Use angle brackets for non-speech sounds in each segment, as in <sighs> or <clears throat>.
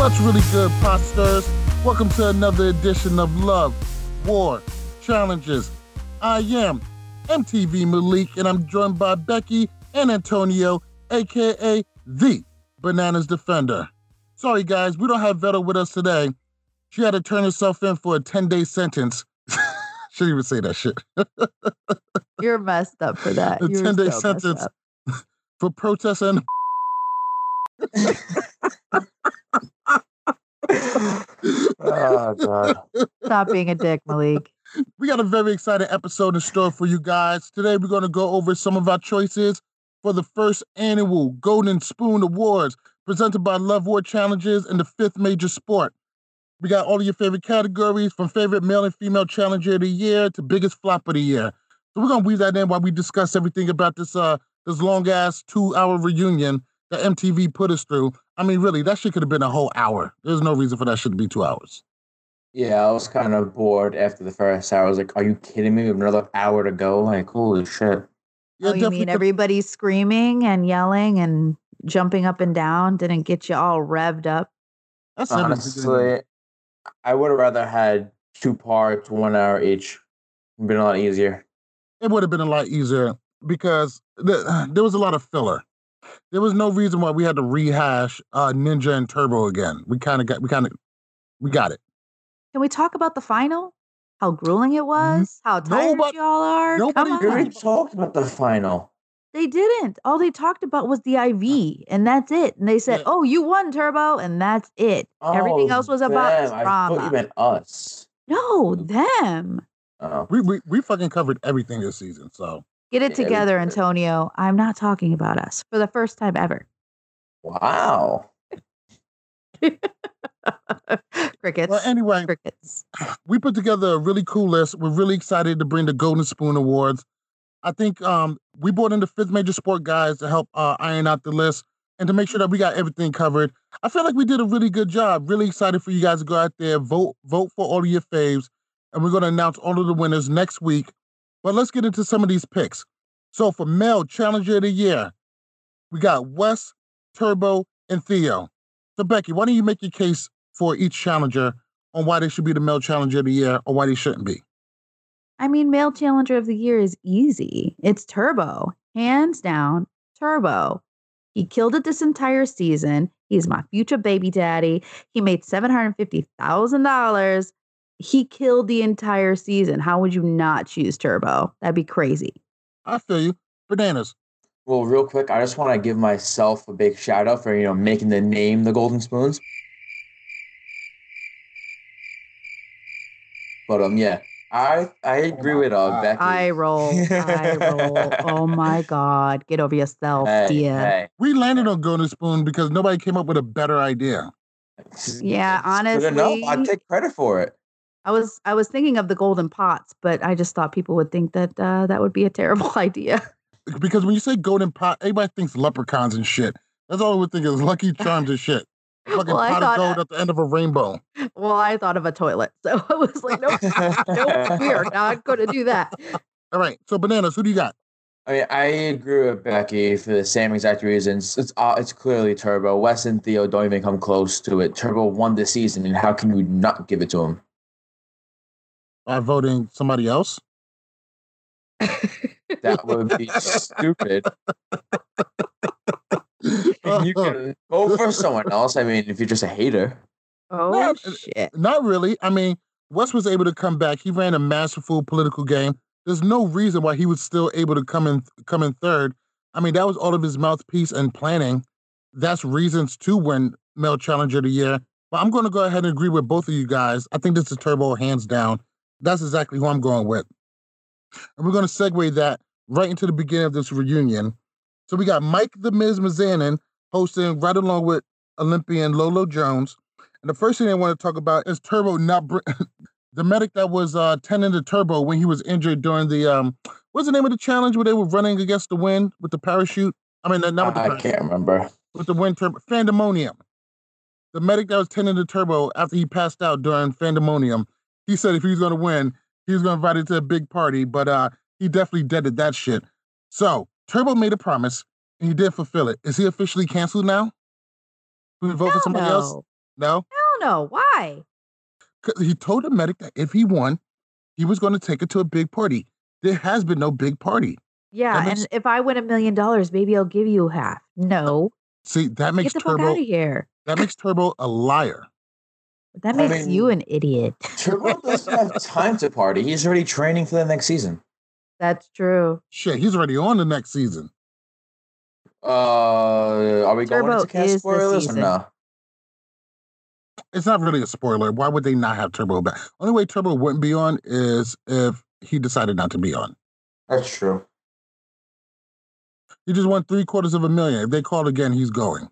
What's really good, posters? Welcome to another edition of Love, War, Challenges. I am MTV Malik, and I'm joined by Becky and Antonio, aka the Bananas Defender. Sorry, guys, we don't have Vetta with us today. She had to turn herself in for a 10 day sentence. <laughs> Shouldn't even say that shit. You're messed up for that. <laughs> a You're 10 day so sentence <laughs> for protesting. Oh god. Stop being a dick, Malik. We got a very exciting episode in store for you guys. Today, we're going to go over some of our choices for the first annual Golden Spoon Awards presented by Love War Challenges and the fifth major sport. We got all of your favorite categories from favorite male and female challenger of the year to biggest flop of the year. So we're gonna weave that in while we discuss everything about this uh this long ass two hour reunion that MTV put us through. I mean, really, that shit could have been a whole hour. There's no reason for that shit to be two hours. Yeah, I was kind of bored after the first hour. I was like, "Are you kidding me? We have another hour to go!" Like, holy shit! Yeah, oh, you definitely mean could- everybody screaming and yelling and jumping up and down didn't get you all revved up? That's. Honestly, I would have rather had two parts, one hour each. It'd been a lot easier. it would have been a lot easier because the, there was a lot of filler. There was no reason why we had to rehash uh, Ninja and Turbo again. We kind of got, we kind of, we got it. Can we talk about the final? How grueling it was? How tired nobody- y'all are? nobody Come We talked about the final. They didn't. All they talked about was the IV, and that's it. And they said, Yeah. "Oh, you won, Turbo," and that's it. Everything Oh, else was about them. I thought you drama. meant us. No, them. Oh. We, we we fucking covered everything this season. So Get it together. Antonio. I'm not talking about us for the first time ever. Wow. <laughs> Crickets. well, anyway, Crickets. <sighs> we put together a really cool list. We're really excited to bring the Golden Spoon Awards. I think um, we brought in the fifth major sport guys to help uh, iron out the list and to make sure that we got everything covered. I feel like we did a really good job. Really excited for you guys to go out there, vote, vote for all of your faves, and we're going to announce all of the winners next week. But let's get into some of these picks. So for male challenger of the year, we got Wes, Turbo, and Theo. So Becky, why don't you make your case for each challenger on why they should be the male challenger of the year or why they shouldn't be? I mean, male challenger of the year is easy. It's Turbo, hands down. Turbo. He killed it this entire season. He's my future baby daddy. He made seven hundred fifty thousand dollars. He killed the entire season. How would you not choose Turbo? That'd be crazy. I feel you. Bananas. Well, real quick, I just want to give myself a big shout out for you know making the name the Golden Spoons. But um, yeah, I I agree with uh God. Becky. I roll. I roll. Oh my <laughs> God. Get over yourself, Hey, dear. hey. We landed on Golden Spoon because nobody came up with a better idea. Yeah, honestly, good enough. I take credit for it. I was I was thinking of the golden pots, but I just thought people would think that uh, that would be a terrible <laughs> idea. Because when you say golden pot, everybody thinks leprechauns and shit. That's all I would think is Lucky Charms and shit. Fucking Well, I pot thought, of gold uh, at the end of a rainbow. Well, I thought of a toilet, so <laughs> I was like, no, nope, we are not going to do that. <laughs> All right. So bananas, who do you got? I mean, I agree with Becky for the same exact reasons. It's uh, it's clearly Turbo. Wes and Theo don't even come close to it. Turbo won the season, and how can you not give it to him? By voting somebody else? That would be stupid. <laughs> you can vote for someone else. I mean, if you're just a hater. Oh No, uh, shit! Not really. I mean, Wes was able to come back. He ran a masterful political game. There's no reason why he was still able to come in come in third. I mean, that was all of his mouthpiece and planning. That's reasons to win Male Challenger of the Year. But I'm going to go ahead and agree with both of you guys. I think this is Turbo hands down. That's exactly who I'm going with. And we're going to segue that right into the beginning of this reunion. So we got Mike the Miz Mizanin hosting right along with Olympian Lolo Jones. And the first thing I want to talk about is Turbo not br- <laughs> the medic that was uh tending to Turbo when he was injured during the um what's the name of the challenge where they were running against the wind with the parachute? I mean, not with the I can't remember. with the wind turbo, Fandemonium. The medic that was tending to Turbo after he passed out during Fandemonium, he said if he was going to win, he was going to invite him to a big party, but uh he definitely deaded that shit. So Turbo made a promise and he did fulfill it. Is he officially canceled now? We vote for Hell somebody no. else? No. Hell no! Why? Because he told the medic that if he won, he was going to take it to a big party. There has been no big party. Yeah, makes- and if I win a million dollars, maybe I'll give you half. No, See, that makes get the fuck Turbo out of here. that makes Turbo a liar. That I makes you an idiot. Turbo doesn't have <laughs> time to party. He's already training for the next season. That's true. Shit, he's already on the next season. Uh, are we going Turbo into cast spoilers or no? It's not really a spoiler. Why would they not have Turbo back? Only way Turbo wouldn't be on is if he decided not to be on. That's true. He just won three quarters of a million. If they called again, he's going.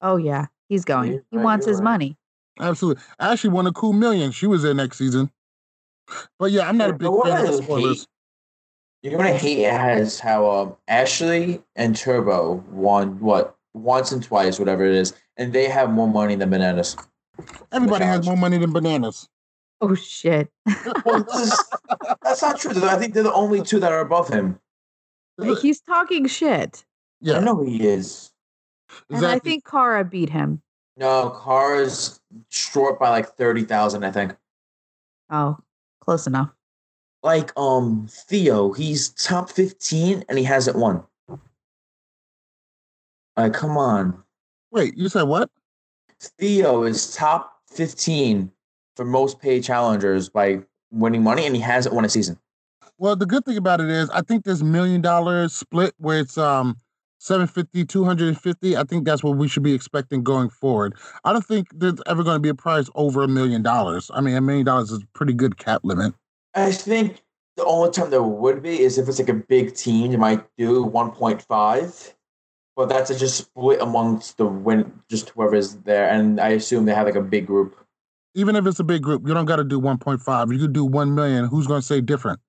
Oh yeah, he's going. You're he wants his right. money. Absolutely. Ashley won a cool million. She was there next season. But yeah, I'm not a big but what fan of I the hate- spoilers. You're gonna hate has how um Ashley and Turbo won what once and twice, whatever it is, and they have more money than bananas. Everybody has more money than bananas. Oh shit! Well, this is, that's not true. though. I think they're the only two that are above him. He's talking shit, Yeah, I know he is. and I think Cara beat him. No, Cara's short by like thirty thousand, I think. Oh, close enough. Like um Theo, he's top fifteen and he hasn't won. Like, come on. Wait, you said what? Theo is top fifteen for most paid challengers by winning money, and he hasn't won a season. Well, the good thing about it is I think this million dollar split where it's um 750, 250, I think that's what we should be expecting going forward. I don't think there's ever going to be a prize over a million dollars. I mean, a million dollars is a pretty good cap limit. I think the only time there would be is if it's like a big team, they might do one point five. But that's a just split amongst the win, just whoever's there, and I assume they have like a big group. Even if it's a big group, you don't got to do 1.5. You could do 1 million. Who's going to say different?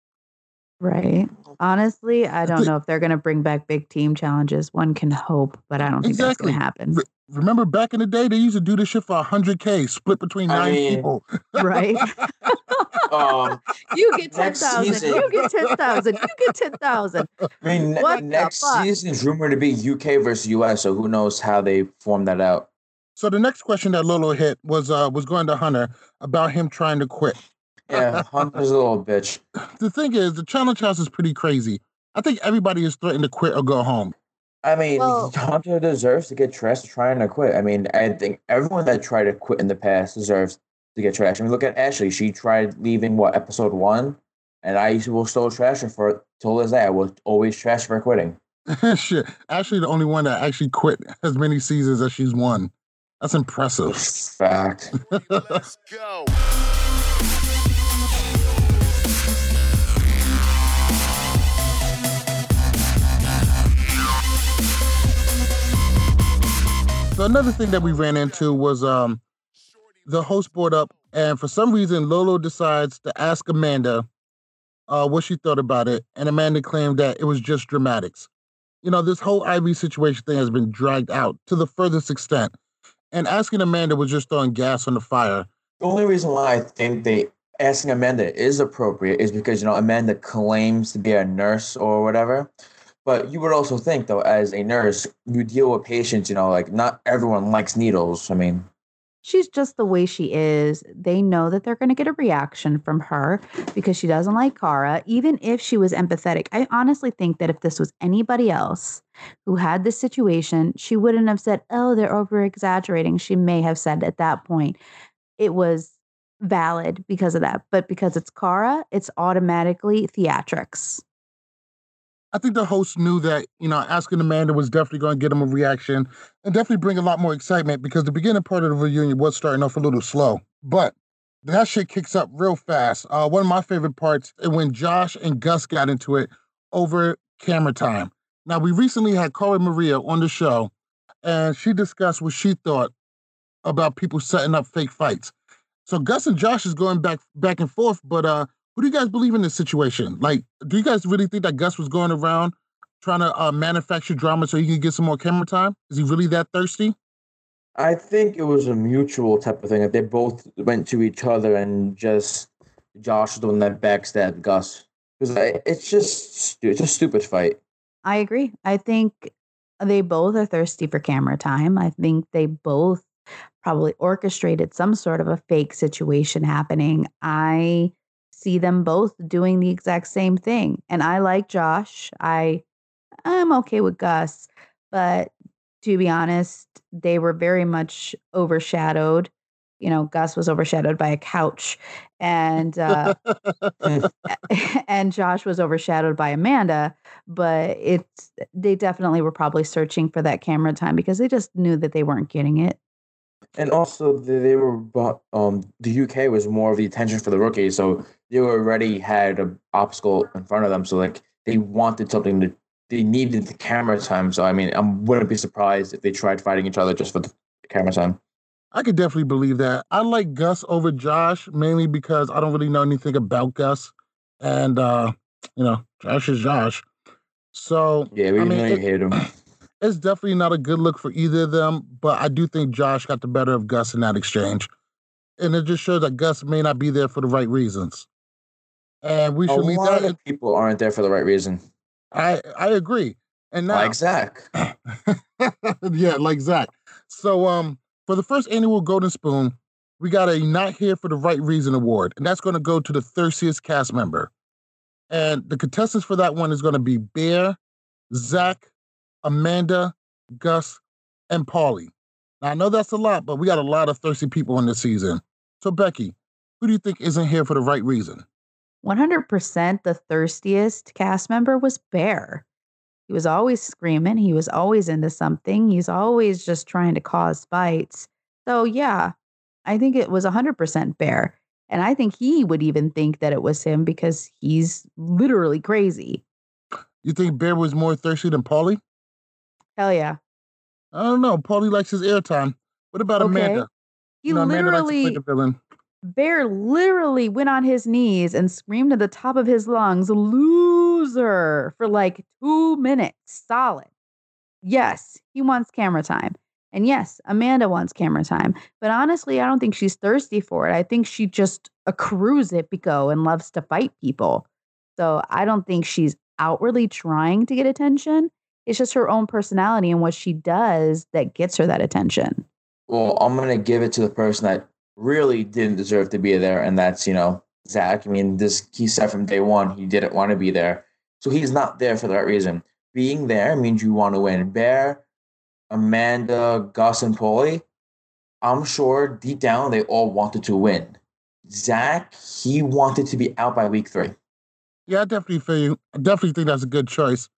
Right. <laughs> Honestly, I don't know if they're going to bring back big team challenges. One can hope, but I don't think that's Exactly. going to happen. Re- Remember back in the day, they used to do this shit for 100K, split between I nine mean- people. <laughs> right? Um, <laughs> You get Next 10,000. You get 10,000. You get 10,000. I mean, What next fuck? season is rumored to be UK versus US, so who knows how they form that out. So the next question that Lolo hit was uh was going to Hunter about him trying to quit. Yeah, <laughs> Hunter's a little bitch. The thing is, the challenge house is pretty crazy. I think everybody is threatened to quit or go home. I mean, Well- Hunter deserves to get trashed trying to quit. I mean, I think everyone that tried to quit in the past deserves to get trashed. I mean, look at Ashley. She tried leaving what episode one, and I will still trash her for till this day. I will always trash her for quitting. <laughs> Shit. Actually, the only one that actually quit as many seasons as she's won. That's impressive. Fact. <laughs> Let's go. So another thing that we ran into was um the host brought up, and for some reason Lolo decides to ask Amanda uh what she thought about it, and Amanda claimed that it was just dramatics. You know, this whole IV situation thing has been dragged out to the furthest extent. And asking Amanda was just throwing gas on the fire. The only reason why I think they asking Amanda is appropriate is because you know Amanda claims to be a nurse or whatever. But you would also think though, as a nurse, you deal with patients. You know, like not everyone likes needles. I mean, she's just the way she is. They know that they're going to get a reaction from her because she doesn't like Cara, even if she was empathetic. I honestly think that if this was anybody else who had this situation, she wouldn't have said, Oh, they're over exaggerating. She may have said at that point, it was valid because of that. But because it's Cara, it's automatically theatrics. I think the host knew that, you know, asking Amanda was definitely going to get him a reaction and definitely bring a lot more excitement because the beginning part of the reunion was starting off a little slow. But that shit kicks up real fast. Uh, one of my favorite parts is when Josh and Gus got into it over camera time. Now, we recently had Cara Maria on the show, and she discussed what she thought about people setting up fake fights. So Gus and Josh is going back back and forth, but uh, who do you guys believe in this situation? Like, do you guys really think that Gus was going around trying to uh, manufacture drama so he can get some more camera time? Is he really that thirsty? I think it was a mutual type of thing. That they both went to each other and just Josh was the one that backstabbed Gus because it's just it's a stupid fight. I agree. I think they both are thirsty for camera time. I think they both probably orchestrated some sort of a fake situation happening. I see them both doing the exact same thing. And I like Josh. I I'm okay with Gus, but to be honest, they were very much overshadowed. You know, Gus was overshadowed by a couch, and uh, <laughs> <laughs> and Josh was overshadowed by Amanda. But it's they definitely were probably searching for that camera time because they just knew that they weren't getting it. And also, they were um the UK was more of the attention for the rookies, so they already had an obstacle in front of them. So like they wanted something to, they needed the camera time. So I mean, I wouldn't be surprised if they tried fighting each other just for the camera time. I could definitely believe that. I like Gus over Josh mainly because I don't really know anything about Gus, and uh, you know, Josh is Josh. So yeah, we I mean, know you it, hate him. <clears throat> It's definitely not a good look for either of them, but I do think Josh got the better of Gus in that exchange. And it just shows that Gus may not be there for the right reasons. And we should a leave lot that. Of people aren't there for the right reason. I I agree. And now, like Zach. <laughs> yeah, like Zach. So um for the first annual Golden Spoon, we got a not here for the right reason award, and that's going to go to the thirstiest cast member. And the contestants for that one is going to be Bear, Zach, Amanda, Gus, and Paulie. Now, I know that's a lot, but we got a lot of thirsty people in this season. So, Becky, who do you think isn't here for the right reason? 100% the thirstiest cast member was Bear. He was always screaming. He was always into something. He's always just trying to cause fights. So, yeah, I think it was 100% Bear. And I think he would even think that it was him because he's literally crazy. You think Bear was more thirsty than Paulie? Hell yeah. I don't know. Paulie likes his airtime. What about okay. Amanda? He you know, literally, Amanda likes Bear literally went on his knees and screamed at the top of his lungs, loser, for like two minutes solid. Yes, he wants camera time. And yes, Amanda wants camera time. But honestly, I don't think she's thirsty for it. I think she just accrues it because and loves to fight people. So I don't think she's outwardly trying to get attention. It's just her own personality and what she does that gets her that attention. Well, I'm going to give it to the person that really didn't deserve to be there, and that's, you know, Zach. I mean, this he said from day one he didn't want to be there. So he's not there for the right reason. Being there means you want to win. Bear, Amanda, Gus, and Paulie, I'm sure deep down they all wanted to win. Zach, he wanted to be out by week three. Yeah, I definitely feel you. I definitely think that's a good choice.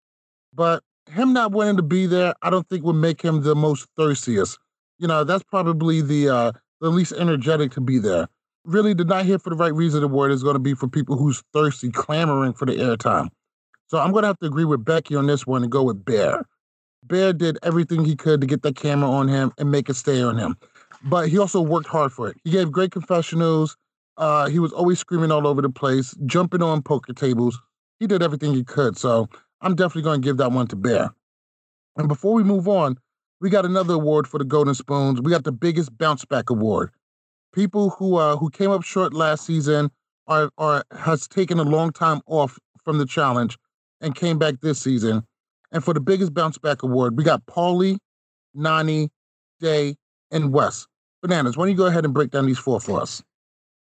But him not wanting to be there, I don't think would make him the most thirstiest. You know, that's probably the uh the least energetic to be there. Really, the not here for the right reason the award is going to be for people who's thirsty, clamoring for the airtime. So I'm going to have to agree with Becky on this one and go with Bear. Bear did everything he could to get that camera on him and make it stay on him. But he also worked hard for it. He gave great confessionals. Uh, he was always screaming all over the place, jumping on poker tables. He did everything he could. So I'm definitely going to give that one to Bear. And before we move on, we got another award for the Golden Spoons. We got the biggest bounce back award. People who uh who came up short last season are are has taken a long time off from the challenge and came back this season. And for the biggest bounce back award, we got Paulie, Nany, Day, and Wes. Bananas, why don't you go ahead and break down these four for us?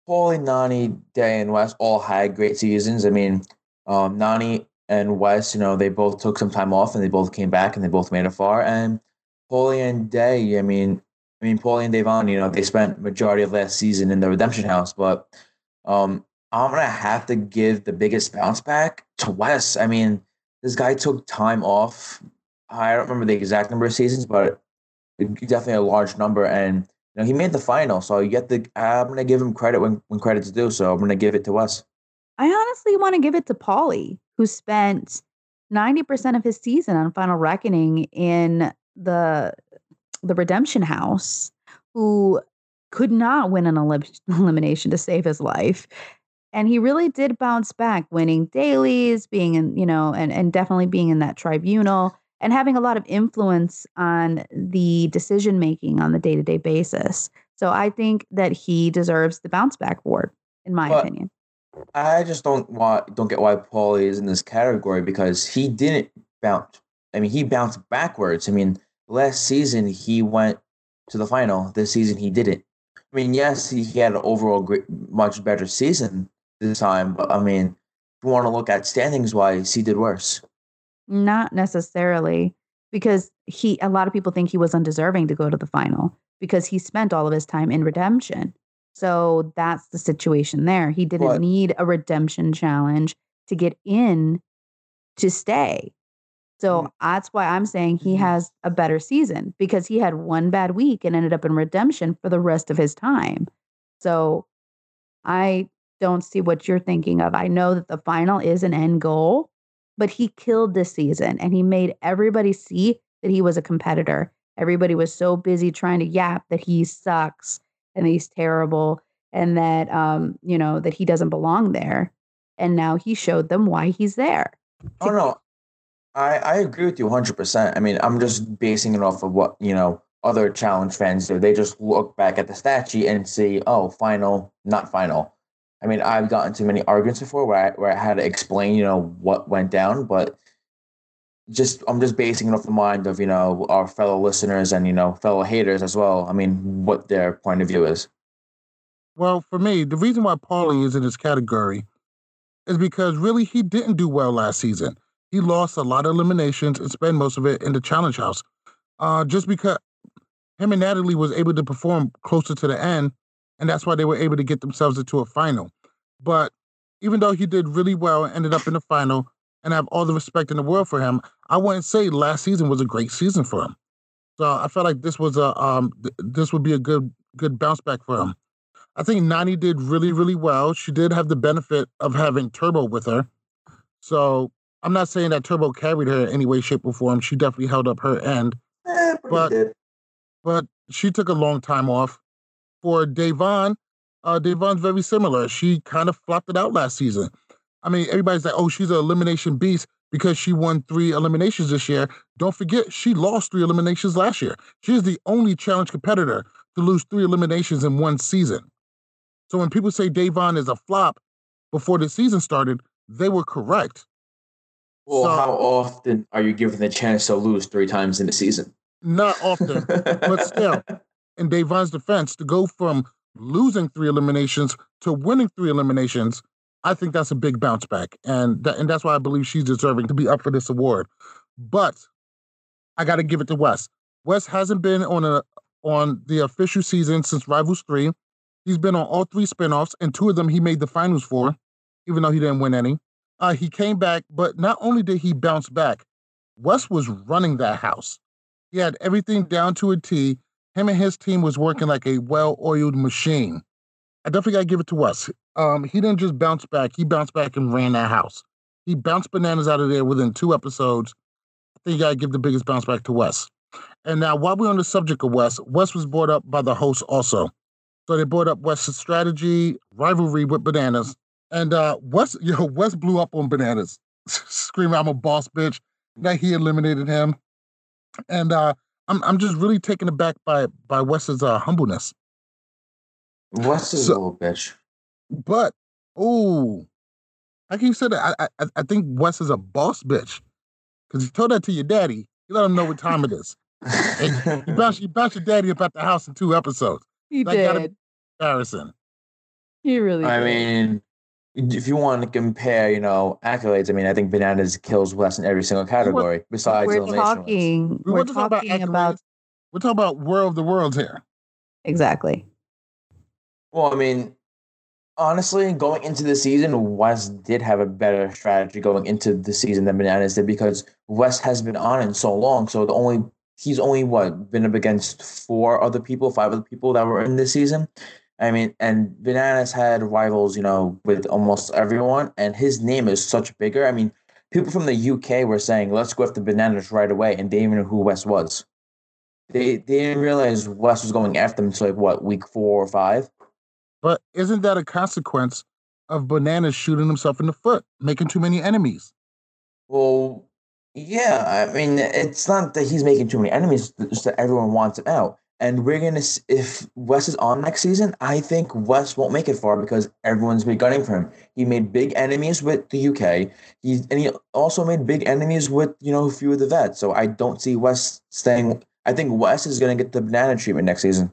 Paulie, Nany, Day, and Wes all had great seasons. I mean, um, Nany and Wes, you know, they both took some time off and they both came back and they both made it far. And Paulie and Day, I mean, I mean, Paulie and Da'Vonne, you know, they spent majority of last season in the redemption house, but um, I'm gonna have to give the biggest bounce back to Wes. I mean, this guy took time off. I don't remember the exact number of seasons, but definitely a large number. And you know, he made the final, so you get the. I'm gonna give him credit when when credit's due. So I'm gonna give it to Wes. I honestly want to give it to Paulie, who spent 90% of his season on Final Reckoning in the the Redemption House, who could not win an elim- <laughs> elimination to save his life. And he really did bounce back, winning dailies, being in, you know, and, and definitely being in that tribunal and having a lot of influence on the decision making on the day to day basis. So I think that he deserves the bounce back award, in my but opinion. I just don't want don't get why Paulie is in this category because he didn't bounce. I mean, he bounced backwards. I mean, last season he went to the final. This season he didn't. I mean, yes, he had an overall great, much better season this time, but I mean, if you want to look at standings wise, he did worse. Not necessarily, because he. A lot of people think he was undeserving to go to the final because he spent all of his time in redemption. So that's the situation there. He didn't need a redemption challenge to get in to stay. So mm-hmm. that's why I'm saying he mm-hmm. has a better season because he had one bad week and ended up in redemption for the rest of his time. So I don't see what you're thinking of. I know that the final is an end goal, but he killed this season and he made everybody see that he was a competitor. Everybody was so busy trying to yap that he sucks and he's terrible and that um, you know, that he doesn't belong there. And now he showed them why he's there. Oh no, I, I agree with you 100%. I mean, I'm just basing it off of what, you know, other challenge fans do. They just look back at the stat sheet and see, oh, final, not final. I mean, I've gotten to many arguments before where I, where I had to explain, you know, what went down, but just I'm just basing it off the mind of, you know, our fellow listeners and, you know, fellow haters as well. I mean, what their point of view is. Well, for me, the reason why Paulie is in this category is because really he didn't do well last season he lost a lot of eliminations and spent most of it in the challenge house. Uh, just because him and Natalie was able to perform closer to the end, and that's why they were able to get themselves into a final. But even though he did really well and ended up in the final, and I have all the respect in the world for him, I wouldn't say last season was a great season for him. So I felt like this was a um th- this would be a good good bounce back for him. I think Nany did really really well. She did have the benefit of having Turbo with her, so I'm not saying that Turbo carried her in any way, shape, or form. She definitely held up her end. Eh, but good. but she took a long time off. For Da'Vonne, uh, Da'Vonne's very similar. She kind of flopped it out last season. I mean, everybody's like, oh, she's an elimination beast because she won three eliminations this year. Don't forget, she lost three eliminations last year. She is the only challenge competitor to lose three eliminations in one season. So when people say Da'Vonne is a flop before the season started, they were correct. Well, so, how often are you given the chance to lose three times in the season? Not often, but still, <laughs> in Da'Vonne's defense, to go from losing three eliminations to winning three eliminations, I think that's a big bounce back, and that, and that's why I believe she's deserving to be up for this award. But I got to give it to Wes. Wes hasn't been on a on the official season since Rivals Three. He's been on all three spinoffs, and two of them he made the finals for, even though he didn't win any. Uh, he came back, but not only did he bounce back, Wes was running that house. He had everything down to a T. Him and his team was working like a well-oiled machine. I definitely gotta give it to Wes. Um, he didn't just bounce back; he bounced back and ran that house. He bounced bananas out of there within two episodes. I think you gotta give the biggest bounce back to Wes. And now, while we're on the subject of Wes, Wes was brought up by the host also. So they brought up Wes's strategy, rivalry with bananas, and uh Wes, <laughs> you know, Wes blew up on bananas, <laughs> screaming, I'm a boss bitch. That he eliminated him. And uh I'm I'm just really taken aback by by Wes's uh humbleness. Wes is so, a little bitch. But oh, how can you say that? I I, I think Wes is a boss bitch. Because you told that to your daddy. You let him know what time it is. you bounce you bounce your daddy up at the house in two episodes. He That gotta did. Embarrassing. He really I did. mean, if you want to compare, you know, accolades, I mean, I think Bananas kills Wes in every single category besides we're elimination talking. We We're want to about talking about. We're talking about World of the Worlds here. exactly. Well, I mean, honestly, going into the season, Wes did have a better strategy going into the season than Bananas did because Wes has been on it so long. So the only he's only what been up against four other people, five other people that were in this season. I mean, and Bananas had rivals, you know, with almost everyone, and his name is such bigger. I mean, people from the UK were saying, "Let's go after Bananas right away," and they didn't even know who Wes was. They they didn't realize Wes was going after them until like what week four or five. But isn't that a consequence of Bananas shooting himself in the foot, making too many enemies? Well, yeah, I mean, it's not that he's making too many enemies, it's just that everyone wants him out. And we're gonna, if Wes is on next season, I think Wes won't make it far because everyone's been gunning for him. He made big enemies with the UK. He and he also made big enemies with you know a few of the vets. So I don't see Wes staying. I think Wes is gonna get the banana treatment next season.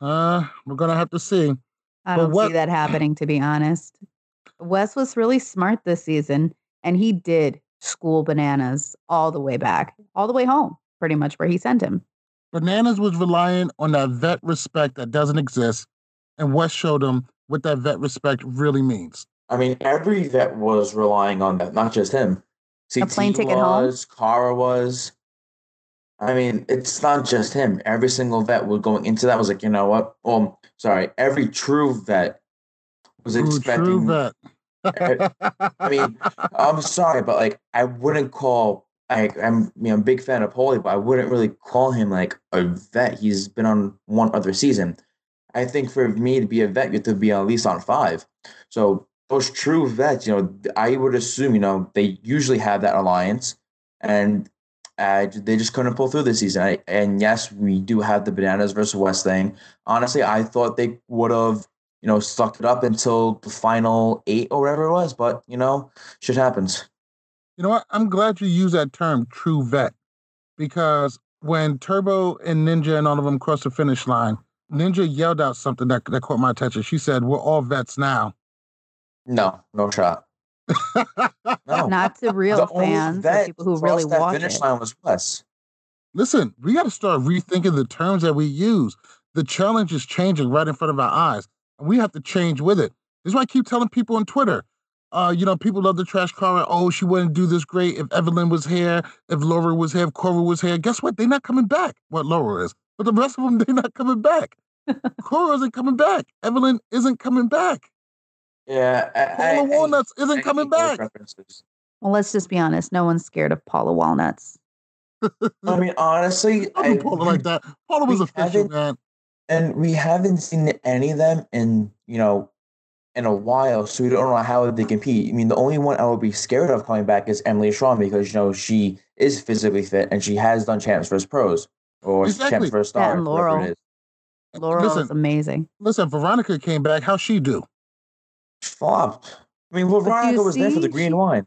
Uh, we're gonna have to see. I But don't what- see that happening, to be honest. Wes was really smart this season, and he did school bananas all the way back, all the way home, pretty much where he sent him. Bananas was relying on that vet respect that doesn't exist, and Wes showed him what that vet respect really means. I mean, every vet was relying on that, not just him. See, a plane CT ticket home? was, Cara was. I mean, it's not just him. Every single vet was going into that was like, you know what? Um, sorry, every true vet was Ooh, expecting. true vet. I mean, <laughs> I'm sorry, but like, I wouldn't call. I, I'm, you know, a big fan of Paulie, but I wouldn't really call him like a vet. He's been on one other season. I think for me to be a vet, you have to be at least on five. So those true vets, you know, I would assume, you know, they usually have that alliance, and uh, they just couldn't pull through this season. I, and yes, we do have the bananas versus Wes thing. Honestly, I thought they would have, you know, stuck it up until the final eight or whatever it was, but you know, shit happens. You know what? I'm glad you use that term, true vet, because when Turbo and Ninja and all of them crossed the finish line, Ninja yelled out something that, that caught my attention. She said, We're all vets now. No, no shot. No. Not to real The fans or vet people who really that watch finish it. line was Wes. Listen, we got to start rethinking the terms that we use. The challenge is changing right in front of our eyes, and we have to change with it. This is why I keep telling people on Twitter. Uh, you know, people love the trash car. Oh, she wouldn't do this great if Evelyn was here, if Laurel was here, if Cora was here. Guess what? They're not coming back. What Laurel is, but the rest of them, <laughs> they're not coming back. Cora isn't coming back. Evelyn isn't coming back. Yeah, I, Paula I- Walnuts I isn't hate coming back. Well, let's just be honest. No one's scared of Paula Walnuts. I mean, honestly, <laughs> Don't I, do Paula like that. Paula was we official, man. and we haven't seen any of them in you know in a while, so we don't know how they compete. I mean, the only one I would be scared of coming back is Emily Schromm because you know she is physically fit and she has done champs versus pros or Exactly. champs versus stars, and whatever Laurel. it is. Laurel is Listen, amazing. listen. Veronica came back. How'd she do? Flopped. I mean, well, But do you Veronica was there for the green She- wine.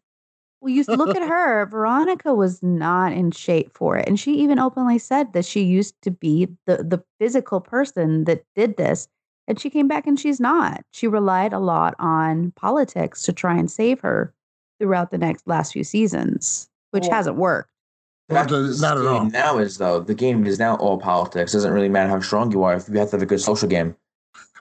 Well, you <laughs> look at her. Veronica was not in shape for it, and she even openly said that she used to be the the physical person that did this, and she came back and she's not. She relied a lot on politics to try and save her throughout the next last few seasons, which Well, hasn't worked. Well, That's what the- not at all. Now is though the game is now all politics. It Doesn't really matter how strong you are if you have to have a good social game.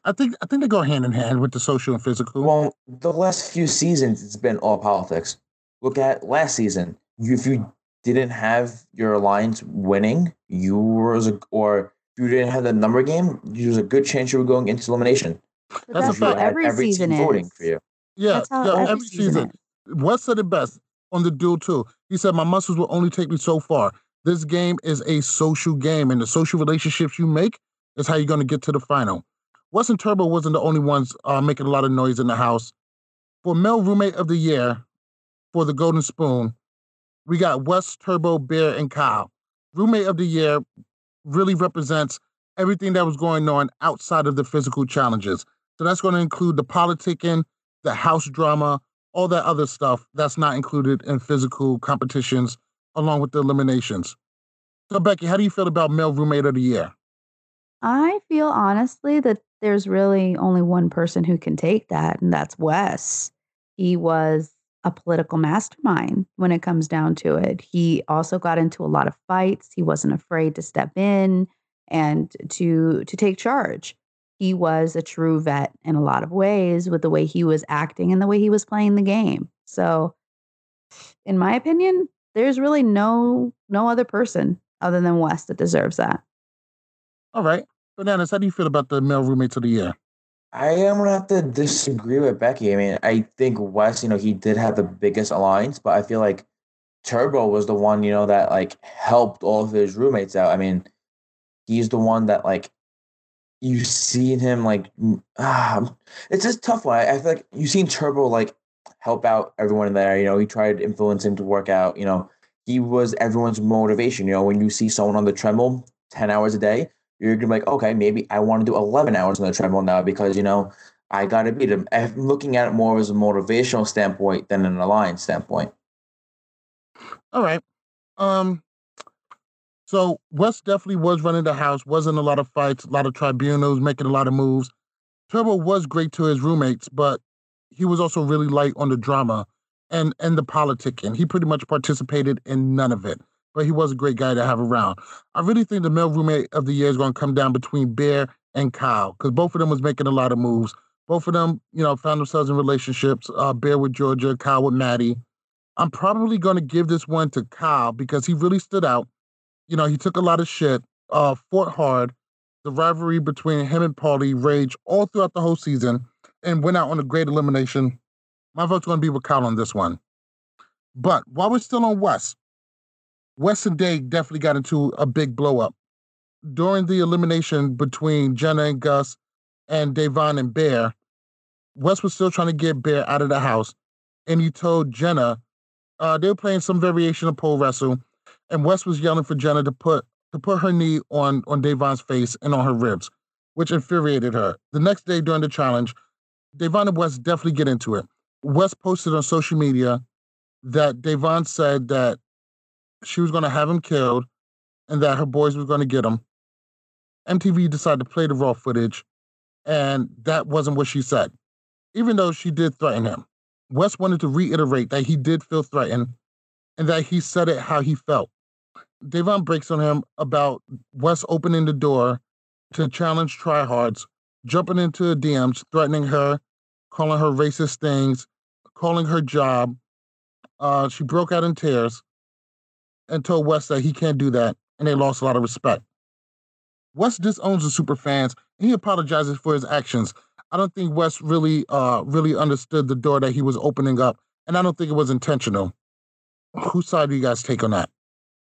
I think I think they go hand in hand with the social and physical. Well, the last few seasons, it's been all politics. Look at last season. If you didn't have your alliance winning, you was a, or if you didn't have the number game, there was a good chance you were going into elimination. That's a that's how fact. every, every season team is. voting for you. yeah, That's yeah, every, every season, season. is. Wes said it best on the duel too. He said, "My muscles will only take me so far. This game is a social game, and the social relationships you make is how you're going to get to the final." Wes and Turbo wasn't the only ones uh, making a lot of noise in the house. For male roommate of the year, for the Golden Spoon, we got Wes, Turbo, Bear, and Kyle. Roommate of the year really represents everything that was going on outside of the physical challenges. So that's going to include the politicking, the house drama, all that other stuff that's not included in physical competitions, along with the eliminations. So, Becky, how do you feel about male roommate of the year? I feel honestly that there's really only one person who can take that, and that's Wes. He was a political mastermind when it comes down to it. He also got into a lot of fights. He wasn't afraid to step in and to to take charge. He was a true vet in a lot of ways with the way he was acting and the way he was playing the game. So in my opinion, there's really no no other person other than Wes that deserves that. All right. Bananas, how do you feel about the male roommates of the year? I am gonna have to disagree with Becky. I mean, I think Wes, you know, he did have the biggest alliance, but I feel like Turbo was the one, you know, that like helped all of his roommates out. I mean, he's the one that like you've seen him like ah, it's just tough one. I, I feel like you've seen Turbo like help out everyone there. You know, he tried to influence him to work out. You know, he was everyone's motivation. You know, when you see someone on the treadmill ten hours a day, you're gonna be like, okay, maybe I want to do 11 hours on the treadmill now because you know I got to beat him. I'm looking at it more as a motivational standpoint than an alliance standpoint. All right. Um. So Wes definitely was running the house. Wasn't a lot of fights, a lot of tribunals, making a lot of moves. Turbo was great to his roommates, but he was also really light on the drama and and the politicking. He pretty much participated in none of it but he was a great guy to have around. I really think the male roommate of the year is going to come down between Bear and Kyle because both of them was making a lot of moves. Both of them, you know, found themselves in relationships. Uh, Bear with Georgia, Kyle with Mattie. I'm probably going to give this one to Kyle because he really stood out. You know, he took a lot of shit, uh, fought hard. The rivalry between him and Paulie raged all throughout the whole season and went out on a great elimination. My vote's going to be with Kyle on this one. But while we're still on Wes, Wes and Dave definitely got into a big blow up. During the elimination between Jenna and Gus and Da'Vonne and Bear, Wes was still trying to get Bear out of the house. And he told Jenna, uh, they were playing some variation of pole wrestle, and Wes was yelling for Jenna to put to put her knee on on Da'Vonne's face and on her ribs, which infuriated her. The next day during the challenge, Da'Vonne and Wes definitely get into it. Wes posted on social media that Da'Vonne said that she was going to have him killed and that her boys were going to get him. MTV decided to play the raw footage, and that wasn't what she said, even though she did threaten him. Wes wanted to reiterate that he did feel threatened and that he said it how he felt. Da'Vonne breaks on him about Wes opening the door to challenge tryhards, jumping into the DMs, threatening her, calling her racist things, calling her job. Uh, she broke out in tears and told Wes that he can't do that, and they lost a lot of respect. Wes disowns the super fans, and he apologizes for his actions. I don't think Wes really, uh, really understood the door that he was opening up, and I don't think it was intentional. Whose side do you guys take on that?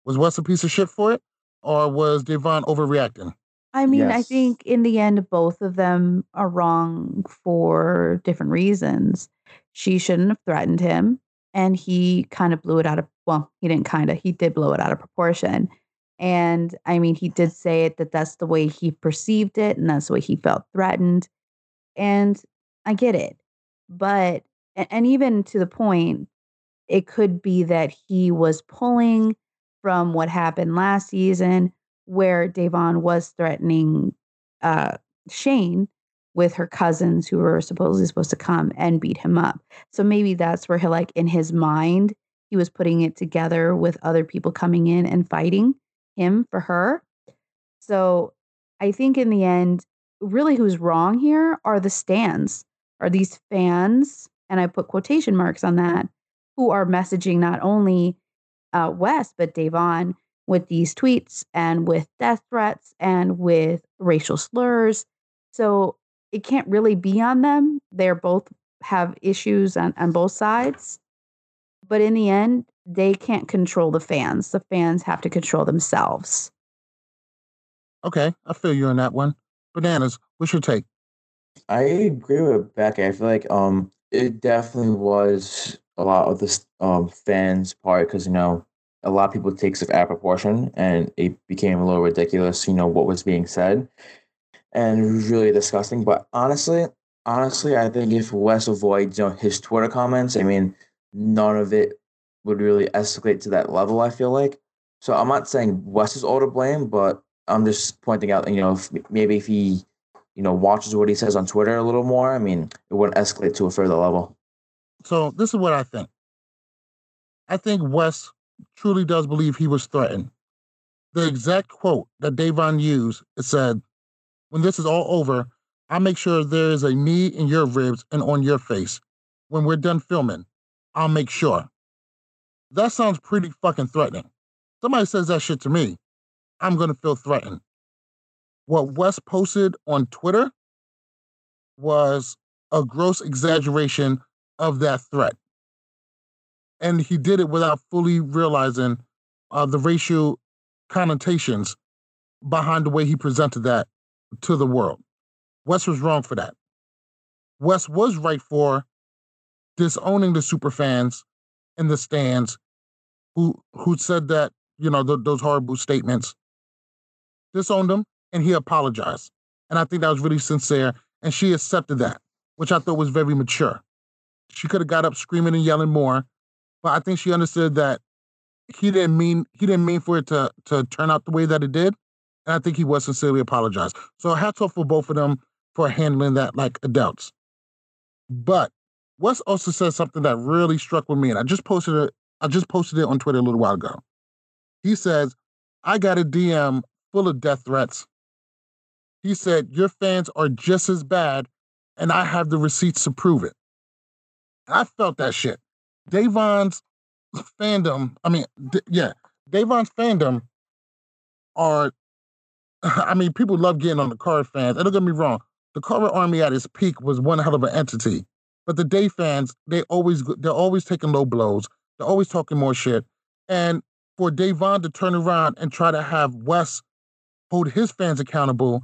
Was Wes a piece of shit for it, or was Da'Vonne overreacting? I mean, yes. I think in the end, both of them are wrong for different reasons. She shouldn't have threatened him and he kind of blew it out of well he didn't kind of he did blow it out of proportion. And i mean he did say it that that's the way he perceived it and that's the way he felt threatened. And i get it but and even to the point it could be that he was pulling from what happened last season where Da'Vonne was threatening uh, Shane with her cousins who were supposedly supposed to come and beat him up. So maybe that's where he like in his mind he was putting it together with other people coming in and fighting him for her. So I think in the end, really who's wrong here are the stands, are these fans, and I put quotation marks on that, who are messaging not only uh, Wes, but Da'Vonne with these tweets and with death threats and with racial slurs. So it can't really be on them. They're both have issues on, on both sides. But in the end, they can't control the fans. The fans have to control themselves. Okay, I feel you on that one. Bananas, what's your take? I agree with Becky. I feel like um it definitely was a lot of the um fans' part because you know a lot of people takes it out of proportion and it became a little ridiculous. You know what was being said, and really disgusting. But honestly, honestly, I think if Wes avoids you know, his Twitter comments, I mean, none of it would really escalate to that level. I feel like. So I'm not saying Wes is all to blame, but I'm just pointing out, you know, if, maybe if he, you know, watches what he says on Twitter a little more, I mean, it wouldn't escalate to a further level. So this is what I think. I think Wes truly does believe he was threatened. The exact quote that Da'Vonne used it said, "When this is all over, I'll make sure there is a knee in your ribs and on your face. When we're done filming, I'll make sure." That sounds pretty fucking threatening. Somebody says that shit to me, I'm gonna feel threatened. What Wes posted on Twitter was a gross exaggeration of that threat. And he did it without fully realizing uh, the racial connotations behind the way he presented that to the world. Wes was wrong for that. Wes was right for disowning the super fans in the stands who who said that you know th- those horrible statements disowned them and he apologized and i think that was really sincere and she accepted that which i thought was very mature she could have got up screaming and yelling more but i think she understood that he didn't mean he didn't mean for it to to turn out the way that it did and i think he was sincerely apologized so hats off for both of them for handling that like adults but Wes also said something that really struck with me, and I just posted it I just posted it on Twitter a little while ago. He says, I got a DM full of death threats. He said, Your fans are just as bad, and I have the receipts to prove it. I felt that shit. Da'Vonne's fandom, I mean, d- yeah, Da'Vonne's fandom are, <laughs> I mean, people love getting on the Cara fans. And don't get me wrong, the Cara army at its peak was one hell of an entity. But the Day fans, they always they're always taking low blows. They're always talking more shit. And for Da'Vonne to turn around and try to have Wes hold his fans accountable,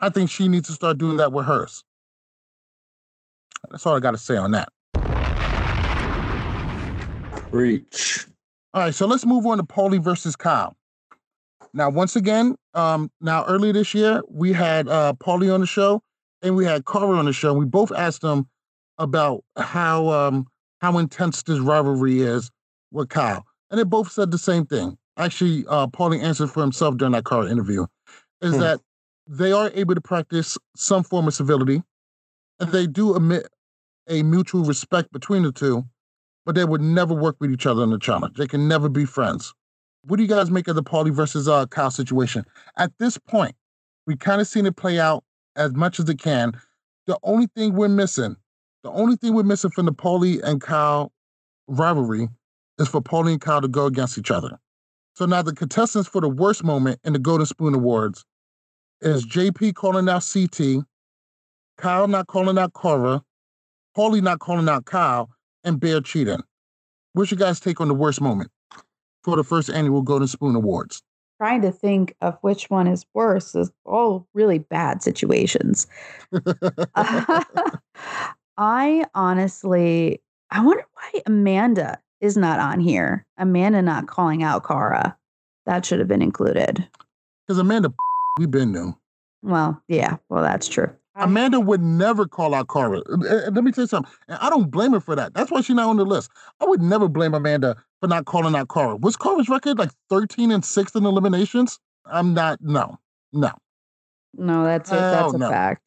I think she needs to start doing that with hers. That's all I got to say on that. Reach. All right, so let's move on to Paulie versus Kyle. Now, once again, um, now earlier this year, we had uh, Paulie on the show and we had Cara on the show. We both asked them about how um, how intense this rivalry is with Kyle. And they both said the same thing. Actually, uh, Paulie answered for himself during that car interview, is hmm. that they are able to practice some form of civility, and they do admit a mutual respect between the two, but they would never work with each other in the challenge. They can never be friends. What do you guys make of the Paulie versus uh, Kyle situation? At this point, we kind of seen it play out as much as it can. The only thing we're missing the only thing we're missing from the Paulie and Kyle rivalry is for Paulie and Kyle to go against each other. So now the contestants for the worst moment in the Golden Spoon Awards is JP calling out CT, Kyle not calling out Cara, Paulie not calling out Kyle, and Bear cheating. What's your guys' take on the worst moment for the first annual Golden Spoon Awards? Trying to think of which one is worse is all really bad situations. <laughs> <laughs> I honestly, I wonder why Amanda is not on here. Amanda not calling out Cara. That should have been included. Because Amanda, <laughs> we've been new. Well, yeah, well, that's true. Amanda would never call out Cara. Let me tell you something. And I don't blame her for that. That's why she's not on the list. I would never blame Amanda for not calling out Cara. Was Cara's record like 13 and 6 in eliminations? I'm not, no, no. No, that's a, that's a no. fact.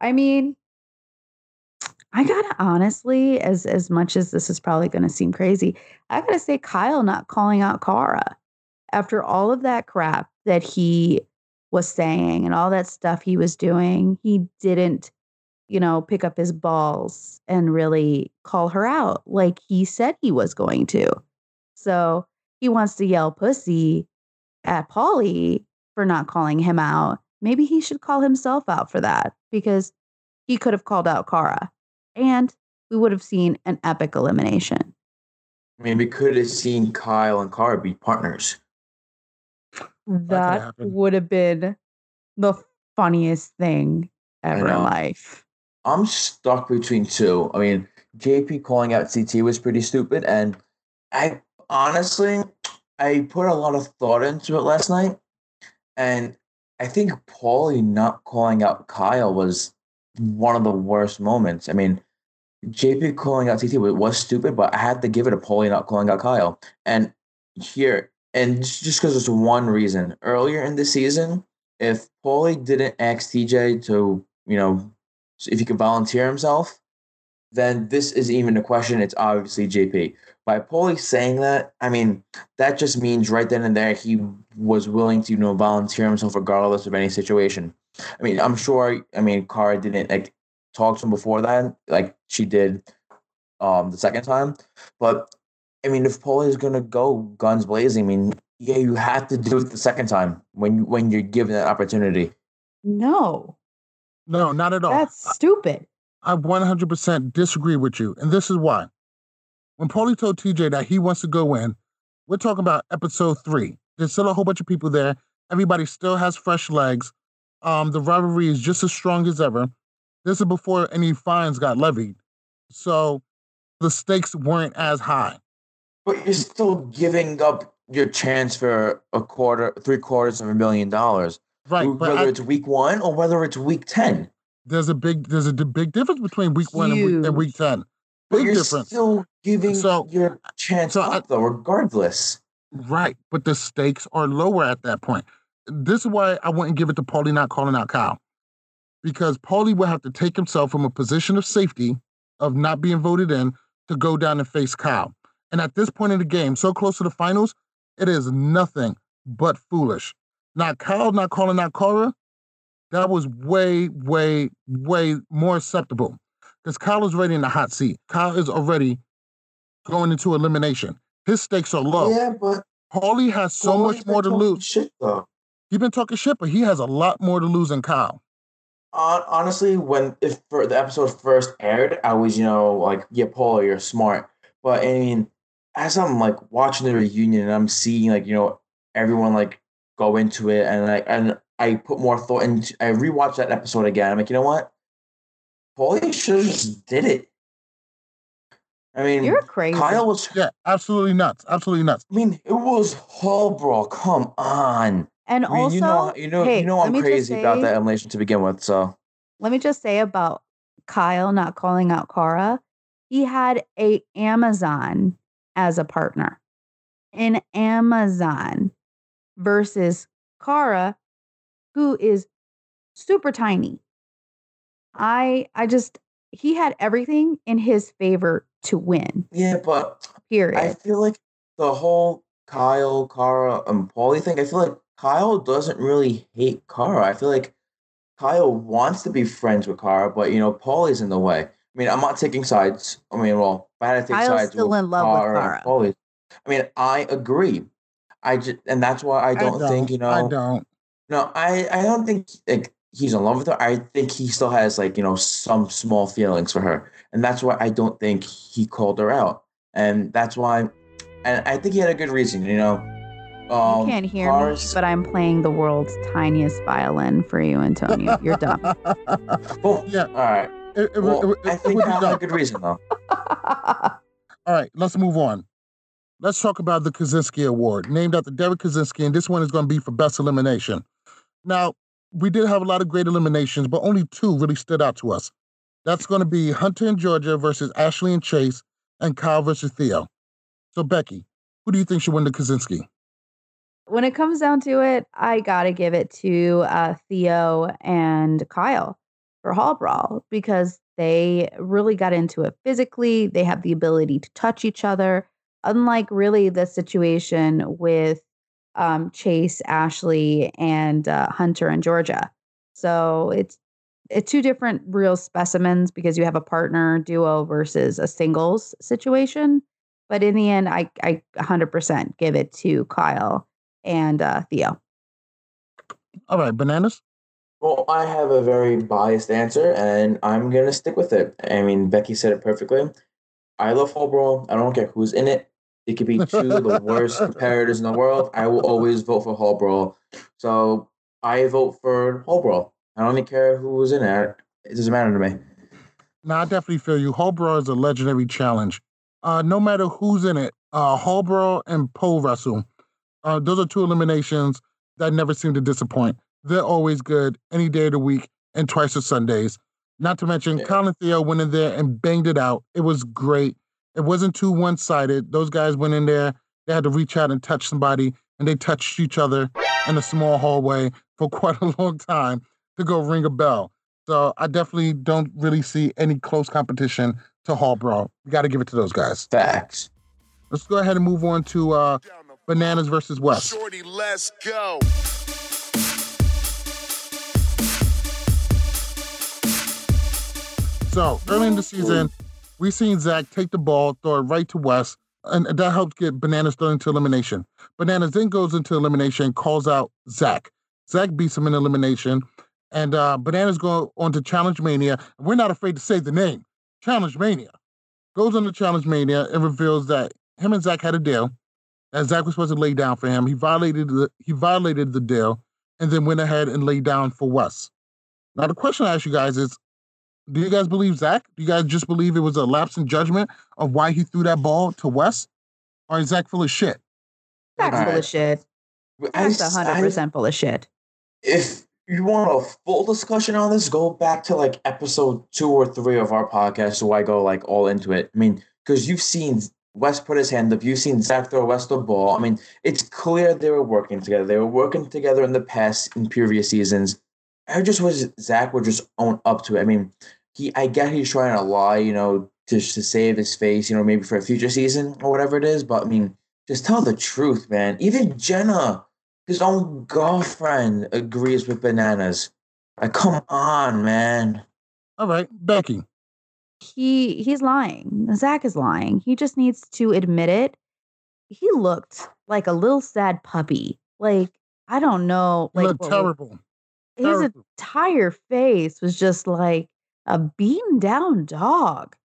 I mean, I gotta honestly, as as much as this is probably gonna seem crazy, I gotta say Kyle not calling out Cara after all of that crap that he was saying and all that stuff he was doing, he didn't, you know, pick up his balls and really call her out like he said he was going to. So he wants to yell pussy at Paulie for not calling him out. Maybe he should call himself out for that because he could have called out Cara and we would have seen an epic elimination. I mean, we could have seen Kyle and Cara be partners. That would have been the funniest thing ever in life. I'm stuck between two. I mean, JP calling out CT was pretty stupid, and I honestly, I put a lot of thought into it last night, and I think Paulie not calling out Kyle was one of the worst moments. I mean, JP calling out CT was, was stupid, but I had to give it to Paulie not calling out Kyle. And here, and just because it's one reason, earlier in the season, if Paulie didn't ask TJ to, you know, if he could volunteer himself, then this is even a question. It's obviously JP. By Paulie saying that, I mean that just means right then and there he was willing to, you know, volunteer himself regardless of any situation. I mean, I'm sure. I mean, Cara didn't like talk to him before that, like she did um the second time. But I mean, if Paulie is gonna go guns blazing, I mean, yeah, you have to do it the second time when when you're given that opportunity. No, No, not at all. that's stupid. I 100% disagree with you. And this is why. When Paulie told TJ that he wants to go in, we're talking about episode three. There's still a whole bunch of people there. Everybody still has fresh legs. Um, the rivalry is just as strong as ever. This is before any fines got levied. So the stakes weren't as high. But you're still giving up your chance for a quarter, three quarters of a million dollars. Right. whether But I- it's week one or whether it's week ten. there's a big there's a d- big difference between week one and week, and week Huge. 10. But Big you're difference. still giving So- your chance so up I- though, regardless. Right, but the stakes are lower at that point. This is why I wouldn't give it to Paulie not calling out Kyle. Because Paulie would have to take himself from a position of safety of not being voted in to go down and face Kyle. And at this point in the game, so close to the finals, it is nothing but foolish. Now, Kyle not calling out Cara, that was way, way, way more acceptable. Because Kyle is already in the hot seat. Kyle is already going into elimination. His stakes are low. Yeah, but Paulie has so Paulie's much more to lose. Shit though. He's been talking shit, but he has a lot more to lose than Kyle. Hon- honestly, when if for the episode first aired, I was you know like, yeah, Paul, you're smart. But I mean, as I'm like watching the reunion and I'm seeing like you know everyone like go into it, and I and I put more thought into. I rewatched that episode again. I'm like, you know what, Paulie should have just did it. I mean, You're crazy. Kyle was. Yeah, absolutely nuts. Absolutely nuts. I mean, it was Hall Brawl. Come on. and I mean, also, you know, you know, hey, you know, I'm me just crazy about that elimination to begin with. So let me just say about Kyle not calling out Cara, he had a Amazon as a partner. in Amazon versus Cara, who is super tiny. I I just he had everything in his favor to win. yeah, but Period. I feel like the whole Kyle, Cara, and Paulie thing, I feel like Kyle doesn't really hate Cara. I feel like Kyle wants to be friends with Cara, but you know, Paulie's in the way. I mean, I'm not taking sides. I mean, well, if I had to take Kyle's sides still in love with and Cara. Paulie. I mean, I agree. I just, and that's why I don't, think you know. I don't. No, I, I don't think like he's in love with her. I think he still has like you know some small feelings for her, and that's why I don't think he called her out, and that's why, and I think he had a good reason. You know, um, you can't hear Cara's- me, but I'm playing the world's tiniest violin for you, Antonio. You're dumb. Well, <laughs> yeah, all right. It, it, Well, it, it, I it think would be Kyle had dumb. a good reason though. <laughs> All right, let's move on. Let's talk about the Kosinski Award, named after Derrick Kosinski, and this one is going to be for best elimination. Now, we did have a lot of great eliminations, but only two really stood out to us. That's going to be Hunter and Georgia versus Ashley and Chase, and Kyle versus Theo. So, Becky, who do you think should win the Kosinski? when it comes down to it, I gotta give it to uh, Theo and Kyle for Hall Brawl because they really got into it physically. They have the ability to touch each other, unlike really the situation with um, Chase, Ashley, and uh, Hunter and Georgia. So it's it's two different real specimens because you have a partner duo versus a singles situation. But in the end, I I 100% give it to Kyle and uh, Theo. All right, bananas. Well, I have a very biased answer, and I'm gonna stick with it. I mean, Becky said it perfectly. I love Hall Brawl. I don't care who's in it. It could be two of the worst <laughs> competitors in the world. I will always vote for Hall Brawl. So I vote for Hall Brawl. I don't even care who's in it. It doesn't matter to me. No, I definitely feel you. Hallbrawl is a legendary challenge. Uh, no matter who's in it, uh, Hallbrawl and pole wrestle, uh, those are two eliminations that never seem to disappoint. They're always good any day of the week and twice a Sundays. Not to mention, Yeah. Kyle and Theo went in there and banged it out. It was great. It wasn't too one sided. Those guys went in there, they had to reach out and touch somebody, and they touched each other in a small hallway for <laughs> quite a long time to go ring a bell. So I definitely don't really see any close competition to Hall Brawl. We got to give it to those guys. Facts. Let's go ahead and move on to uh, Bananas versus Wes. Shorty, let's go. So early in the season, we seen Zach take the ball, throw it right to Wes, and that helped get Bananas thrown into elimination. Bananas then goes into elimination, calls out Zach. Zach beats him in elimination, and uh, Bananas go on to Challenge Mania. We're not afraid to say the name, Challenge Mania. Goes on to Challenge Mania and reveals that him and Zach had a deal. That Zach was supposed to lay down for him. He violated the he violated the deal, and then went ahead and laid down for Wes. Now the question I ask you guys is, do you guys believe Zach? Do you guys just believe it was a lapse in judgment of why he threw that ball to Wes? Or is Zach full of shit? Zach's full of shit. I, Zach's hundred percent full of shit. if you want a full discussion on this, go back to like episode two or three of our podcast, so I go like all into it. I mean, because you've seen Wes put his hand up, you've seen Zach throw Wes the ball. I mean, it's clear they were working together. They were working together in the past in previous seasons. I just wish Zach would just own up to it. I mean, he I get he's trying to lie, you know, just to save his face, you know, maybe for a future season or whatever it is. But I mean, just tell the truth, man. Even Jenna, his own girlfriend, agrees with bananas. Like, come on, man. All right, Becky. he he's lying. Zach is lying. He just needs to admit it. He looked like a little sad puppy. Like I don't know. Like look what- terrible. his terrible. entire face was just like a beaten down dog.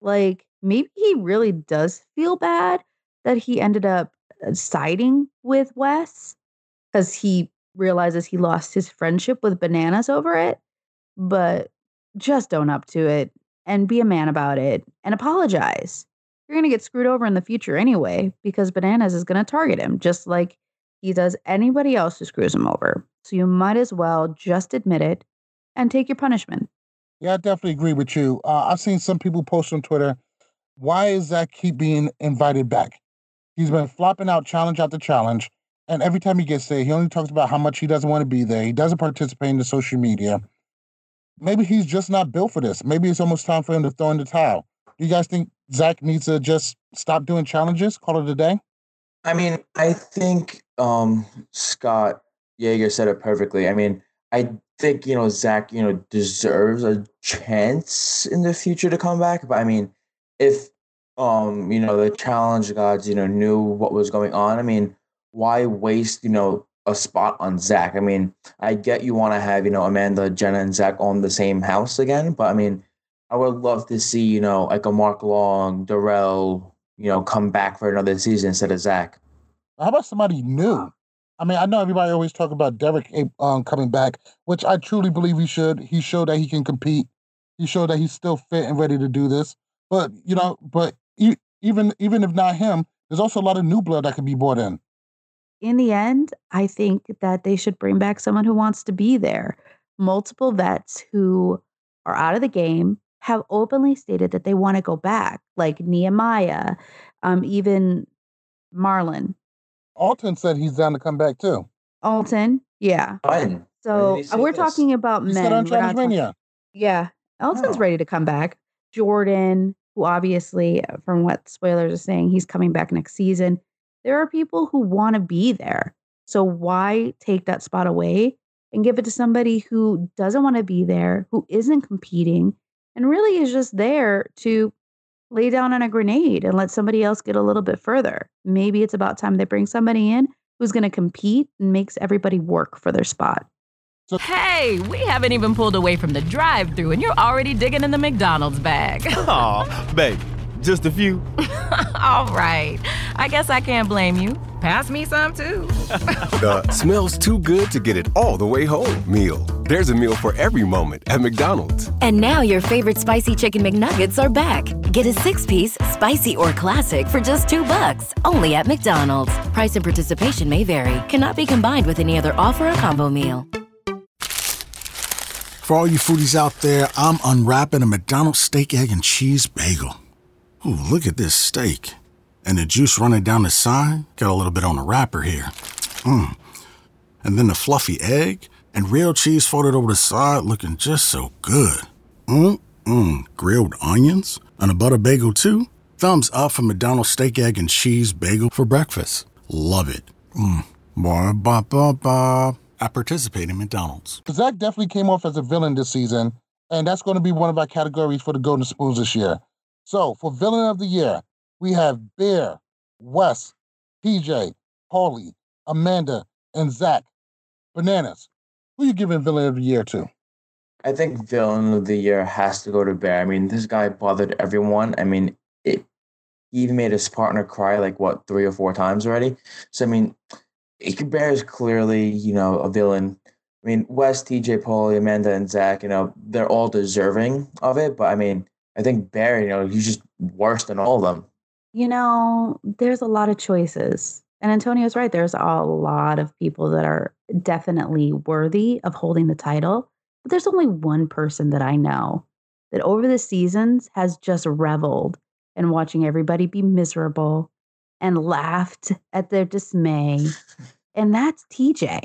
Like maybe he really does feel bad that he ended up uh, siding with Wes because he realizes he lost his friendship with bananas over it. But just own up to it and be a man about it and apologize. You're going to get screwed over in the future anyway because bananas is going to target him just like he does anybody else who screws him over. So you might as well just admit it and take your punishment. Yeah, I definitely agree with you. Uh, I've seen some people post on Twitter, why is Zach keep being invited back? He's been flopping out challenge after challenge. And every time he gets there, he only talks about how much he doesn't want to be there. He doesn't participate in the social media. Maybe he's just not built for this. Maybe it's almost time for him to throw in the towel. Do you guys think Zach needs to just stop doing challenges, call it a day? I mean, I think um, Scott Yager said it perfectly. I mean, I think, you know, Zach, you know, deserves a chance in the future to come back. But I mean, if, um, you know, the challenge gods, you know, knew what was going on, I mean, why waste, you know, a spot on Zach? I mean, I get you want to have, you know, Amanda, Jenna, and Zach on the same house again, but I mean, I would love to see, you know, like a Mark Long, Darrell, you know, come back for another season instead of Zach. How about somebody new? I mean, I know everybody always talk about Derrick um, coming back, which I truly believe he should. He showed that he can compete. He showed that he's still fit and ready to do this. But you know, but even even if not him, there's also a lot of new blood that could be brought in. In the end, I think that they should bring back someone who wants to be there. Multiple vets who are out of the game have openly stated that they want to go back, like Nehemiah, um, even Marlon, Alton said he's down to come back too. Alton. Yeah. Fine. So he say uh, we're this? talking about He men. said on We're not Challenge talking- Yeah. Alton's Oh. ready to come back. Jordan, who obviously, uh, from what spoilers are saying, he's coming back next season. There are people who want to be there. So why take that spot away and give it to somebody who doesn't want to be there, who isn't competing, and really is just there to lay down on a grenade and let somebody else get a little bit further? Maybe it's about time they bring somebody in who's going to compete and makes everybody work for their spot. Hey, we haven't even pulled away from the drive thru and you're already digging in the McDonald's bag. Aw, babe, just a few. <laughs> All right. I guess I can't blame you. Pass me some too. <laughs> The smells too good to get it all the way home meal. There's a meal for every moment at McDonald's. And now your favorite spicy chicken McNuggets are back. Get a six-piece, spicy or classic for just two bucks, only at McDonald's. Price and participation may vary. Cannot be combined with any other offer or combo meal. For all you foodies out there, I'm unwrapping a McDonald's steak, egg, and cheese bagel. Ooh, look at this steak. And the juice running down the side. Got a little bit on the wrapper here. Mmm. And then the fluffy egg. and real cheese folded over the side looking just so good. Mmm, mmm, grilled onions and a butter bagel too. Thumbs up for McDonald's steak, egg, and cheese bagel for breakfast. Love it. Mmm, ba ba ba ba. I participate in McDonald's. Zach definitely came off as a villain this season, and that's going to be one of our categories for the Golden Spoons this year. So, for Villain of the Year, we have Bear, Wes, TJ, Paulie, Amanda, and Zach. Bananas. Who are you giving Villain of the Year to? I think villain of the year has to go to Bear. I mean, this guy bothered everyone. I mean, it, he even made his partner cry like what three or four times already. So I mean, Bear is clearly you know a villain. I mean, Wes, TJ, Paulie, Amanda, and Zach, you know, they're all deserving of it. But I mean, I think Barry, you know, he's just worse than all of them. You know, there's a lot of choices. And Antonio's right. There's a lot of people that are definitely worthy of holding the title. But there's only one person that I know that over the seasons has just reveled in watching everybody be miserable and laughed at their dismay. And that's TJ.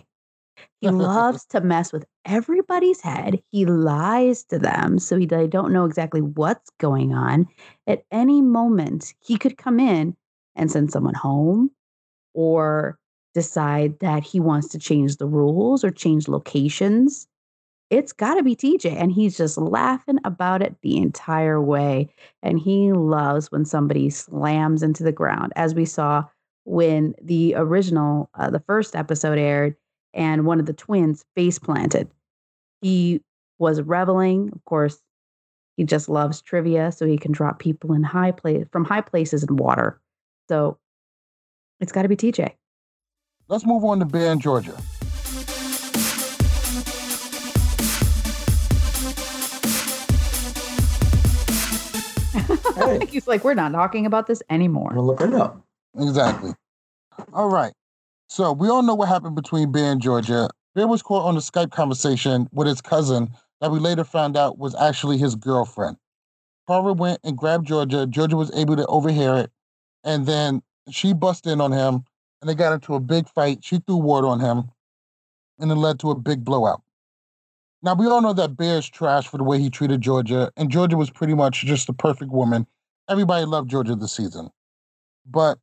He <laughs> loves to mess with everybody's head. He lies to them so he, they don't know exactly what's going on. At any moment, he could come in and send someone home or decide that he wants to change the rules or change locations it's got to be TJ. And he's just laughing about it the entire way. And he loves when somebody slams into the ground, as we saw when the original, uh, the first episode aired, and one of the twins face planted. He was reveling. Of course, he just loves trivia, so he can drop people in high place from high places in water. So it's got to be TJ. Let's move on to Bear in Georgia. <laughs> He's like, we're not talking about this anymore. We'll look it up. Exactly. All right. So we all know what happened between Bear and Georgia. Bear was caught on a Skype conversation with his cousin that we later found out was actually his girlfriend. Carver went and grabbed Georgia. Georgia was able to overhear it. And then she busted in on him and they got into a big fight. She threw water on him and it led to a big blowout. Now, we all know that Bear's trash for the way he treated Georgia, and Georgia was pretty much just the perfect woman. Everybody loved Georgia this season. But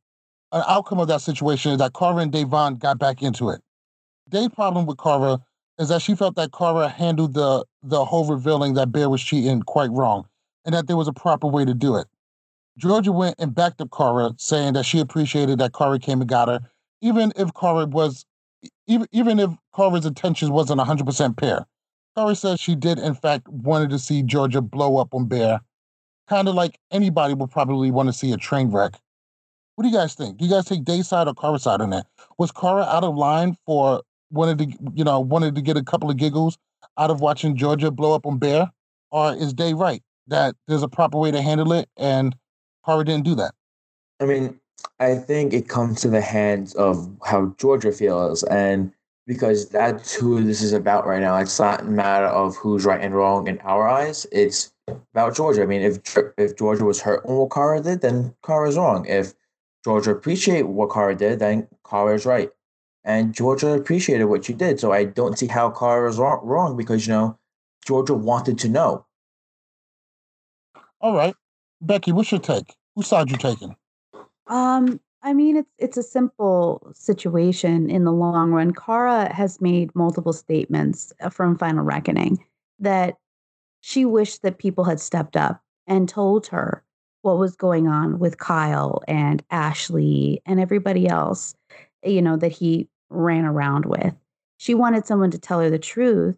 an outcome of that situation is that Carver and Da'Vonne got back into it. Dave's problem with Carver is that she felt that Carver handled the, the whole revealing that Bear was cheating quite wrong, and that there was a proper way to do it. Georgia went and backed up Carver, saying that she appreciated that Carver came and got her, even if Carver was, even, even if Carver's intentions wasn't 100% pure. Curry says she did, in fact, wanted to see Georgia blow up on Bear, kind of like anybody would probably want to see a train wreck. What do you guys think? Do you guys take Day side or Cara side on that? Was Cara out of line for wanted to, you know, wanted to get a couple of giggles out of watching Georgia blow up on Bear, or is Day right that there's a proper way to handle it and Cara didn't do that? I mean, I think it comes to the hands of how Georgia feels, and because that's who this is about right now. It's not a matter of who's right and wrong in our eyes. It's about Georgia. I mean, if if Georgia was hurt on what Cara did, then Cara is wrong. If Georgia appreciate what Cara did, then Cara is right. And Georgia appreciated what she did. So I don't see how Cara is wrong, wrong because, you know, Georgia wanted to know. All right. Becky, what's your take? Whose side you taking? Um, I mean, it's it's a simple situation in the long run. Cara has made multiple statements uh, from Final Reckoning that she wished that people had stepped up and told her what was going on with Kyle and Ashley and everybody else, you know, that he ran around with. She wanted someone to tell her the truth,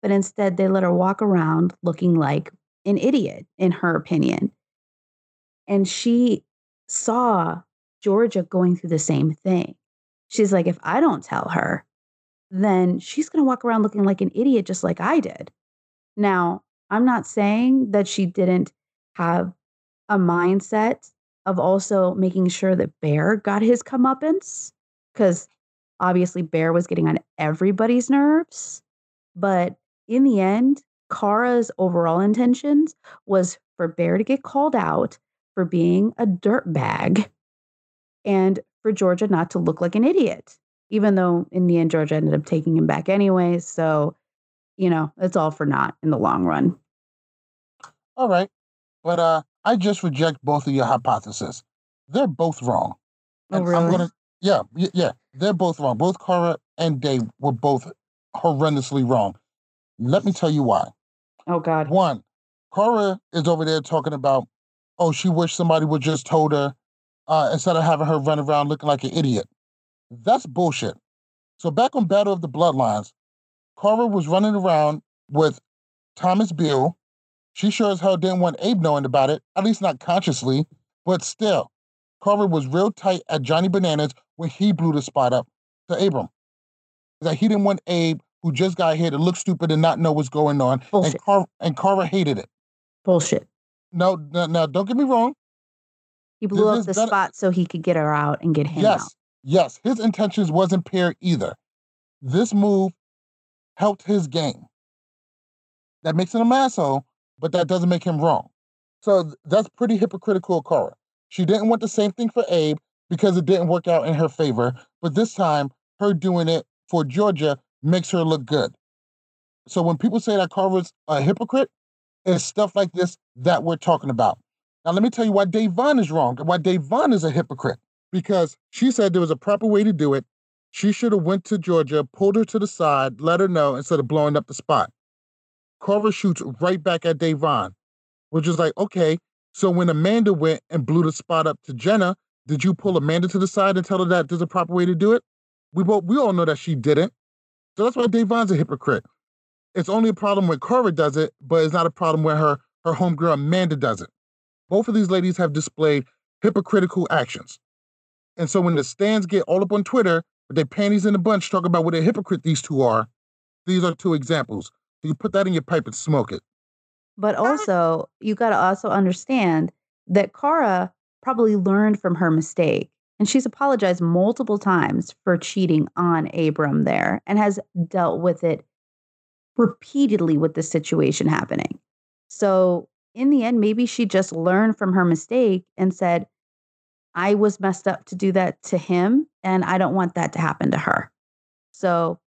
but instead they let her walk around looking like an idiot, in her opinion. And she saw Georgia going through the same thing. She's like, if I don't tell her, then she's going to walk around looking like an idiot, just like I did. Now, I'm not saying that she didn't have a mindset of also making sure that Bear got his comeuppance, because obviously Bear was getting on everybody's nerves. But in the end, Cara's overall intentions was for Bear to get called out for being a dirtbag and for Georgia not to look like an idiot. even though in the end Georgia ended up taking him back anyway. So, you know, it's all for naught in the long run. All right. But uh I just reject both of your hypotheses. They're both wrong. Oh, And really? I'm gonna yeah, yeah, they're both wrong. Both Cara and Dave were both horrendously wrong. Let me tell you why. Oh God. One, Cara is over there talking about, oh, she wished somebody would just told her uh, instead of having her run around looking like an idiot. That's bullshit. So back on Battle of the Bloodlines, Cara was running around with Thomas Buell. She sure as hell didn't want Abe knowing about it, at least not consciously, but still, Carver was real tight at Johnny Bananas when he blew the spot up to Abram. That he didn't want Abe, who just got here, to look stupid and not know what's going on. And Carver, and Cara hated it. Bullshit. No, no, no, don't get me wrong. He blew This up the spot so he could get her out and get him yes, out. yes, his intentions wasn't pure either. This move helped his game. That makes him an asshole, but that doesn't make him wrong. So that's pretty hypocritical of Cara. She didn't want the same thing for Abe because it didn't work out in her favor, but this time, her doing it for Georgia makes her look good. So when people say that Cara's a hypocrite, it's stuff like this that we're talking about. Now, let me tell you why Da'Vonne is wrong why Da'Vonne is a hypocrite. Because she said there was a proper way to do it. She should have went to Georgia, pulled her to the side, let her know instead of blowing up the spot. Carver shoots right back at Vaughn, which is like, okay, so when Amanda went and blew the spot up to Jenna, did you pull Amanda to the side and tell her that there's a proper way to do it? We both we all know that she didn't. So that's why Vaughn's a hypocrite. It's only a problem when Carver does it, but it's not a problem when her her homegirl Amanda does it. Both of these ladies have displayed hypocritical actions. And so when the stands get all up on Twitter with their panties in a bunch talking about what a hypocrite these two are, these are two examples. You put that in your pipe and smoke it. But also, you got to also understand that Cara probably learned from her mistake. And she's apologized multiple times for cheating on Abram there and has dealt with it repeatedly with the situation happening. So, in the end, maybe she just learned from her mistake and said, I was messed up to do that to him, and I don't want that to happen to her. So,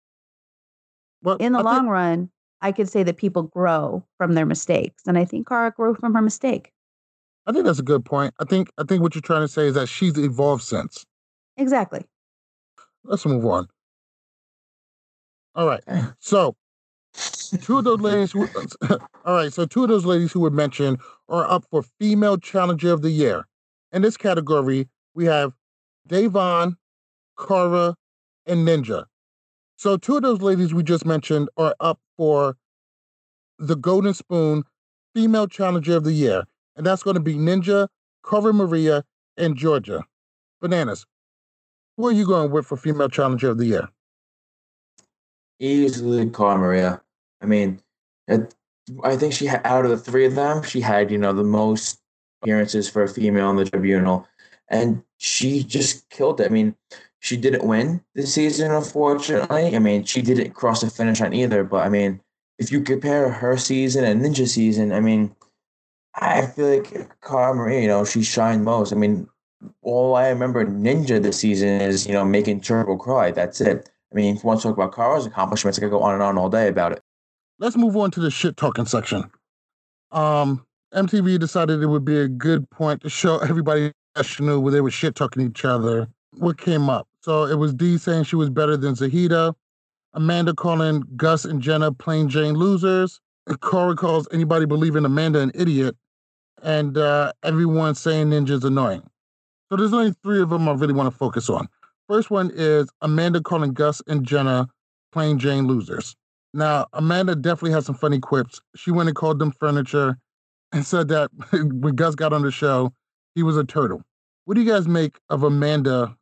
Well, in the I think- long run, I could say that people grow from their mistakes. And I think Cara grew from her mistake. I think that's a good point. I think I think what you're trying to say is that she's evolved since. Exactly. Let's move on. All right. So two of those ladies who <laughs> all right, so two of those ladies who were mentioned are up for female challenger of the year. In this category, we have Da'Vonne, Cara, and Ninja. So two of those ladies we just mentioned are up for the Golden Spoon Female Challenger of the Year. And that's going to be Ninja, Cara Maria, and Georgia. Bananas. Who are you going with for Female Challenger of the Year? Easily Cara Maria. I mean, I think she had out of the three of them, she had you know the most appearances for a female in the tribunal, and she just killed it. I mean, she didn't win this season, unfortunately. I mean, she didn't cross the finish line either. But I mean, if you compare her season and Ninja season, I mean, I feel like Cara Maria, you know, she shined most. I mean, all I remember Ninja this season is you know making Turbo cry. That's it. I mean, if you want to talk about Cara's accomplishments, I could go on and on all day about it. Let's move on to the shit talking section. Um, MTV decided it would be a good point to show everybody national where they were shit talking each other. What came up? So it was Dee saying she was better than Zahida, Amanda calling Gus and Jenna plain Jane losers, and Corey calls anybody believing Amanda an idiot, and uh, everyone saying Ninja's annoying. So there's only three of them I really want to focus on. First one is Amanda calling Gus and Jenna plain Jane losers. Now, Amanda definitely has some funny quips. She went and called them furniture and said that <laughs> when Gus got on the show, he was a turtle. What do you guys make of Amanda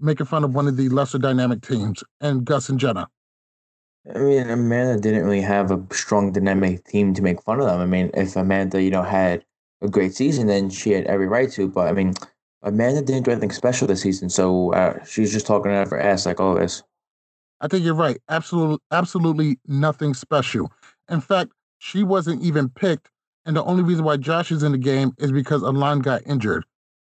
making fun of one of the lesser dynamic teams and Gus and Jenna? I mean, Amanda didn't really have a strong dynamic team to make fun of them. I mean, if Amanda, you know, had a great season, then she had every right to. But I mean, Amanda didn't do anything special this season, so uh, she's just talking out of her ass like always. I think you're right. Absolutely, absolutely nothing special. In fact, she wasn't even picked, and the only reason why Josh is in the game is because Alon got injured.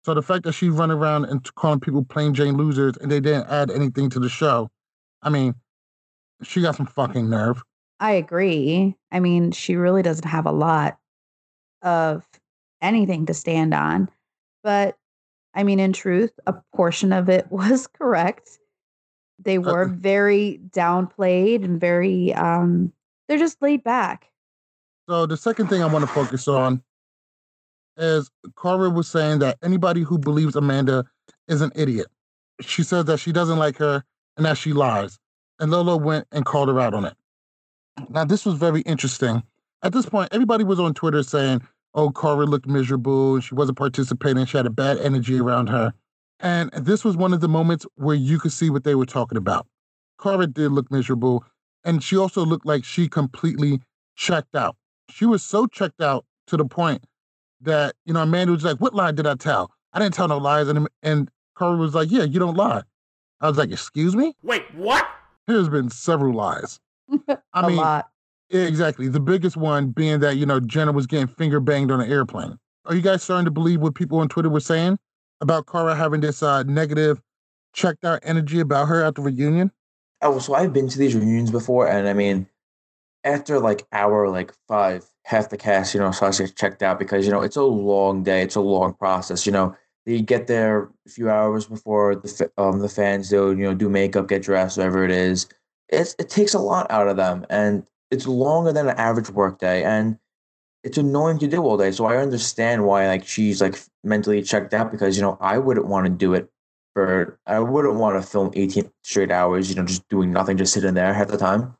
So the fact that she's running around and calling people plain Jane losers and they didn't add anything to the show, I mean, she got some fucking nerve. I agree. I mean, she really doesn't have a lot of anything to stand on. But I mean, in truth, a portion of it <laughs> was correct. They were very downplayed and very, um, they're just laid back. So the second thing I want to focus on is Cara was saying that anybody who believes Amanda is an idiot. She says that she doesn't like her and that she lies. And Lolo went and called her out on it. Now, this was very interesting. At this point, everybody was on Twitter saying, oh, Cara looked miserable. She wasn't participating. She had a bad energy around her. And this was one of the moments where you could see what they were talking about. Cara did look miserable. And she also looked like she completely checked out. She was so checked out to the point that, you know, Amanda was like, What lie did I tell? I didn't tell no lies. And, and Cara was like, Yeah, you don't lie. I was like, Excuse me? Wait, what? There's been several lies. <laughs> I a mean, lot. Exactly. The biggest one being that, you know, Jenna was getting finger banged on an airplane. Are you guys starting to believe what people on Twitter were saying about Cara having this uh, negative, checked out energy about her at the reunion? Oh, so I've been to these reunions before, and I mean, after like hour like five, half the cast, you know, starts to get checked out because you know it's a long day, it's a long process. You know, they get there a few hours before the um the fans do, you know, do makeup, get dressed, whatever it is. It's it takes a lot out of them, and it's longer than an average work day, and it's annoying to do all day. So I understand why like she's like mentally checked out because you know I wouldn't want to do it for I wouldn't want to film 18 straight hours, you know, just doing nothing, just sitting there half the time.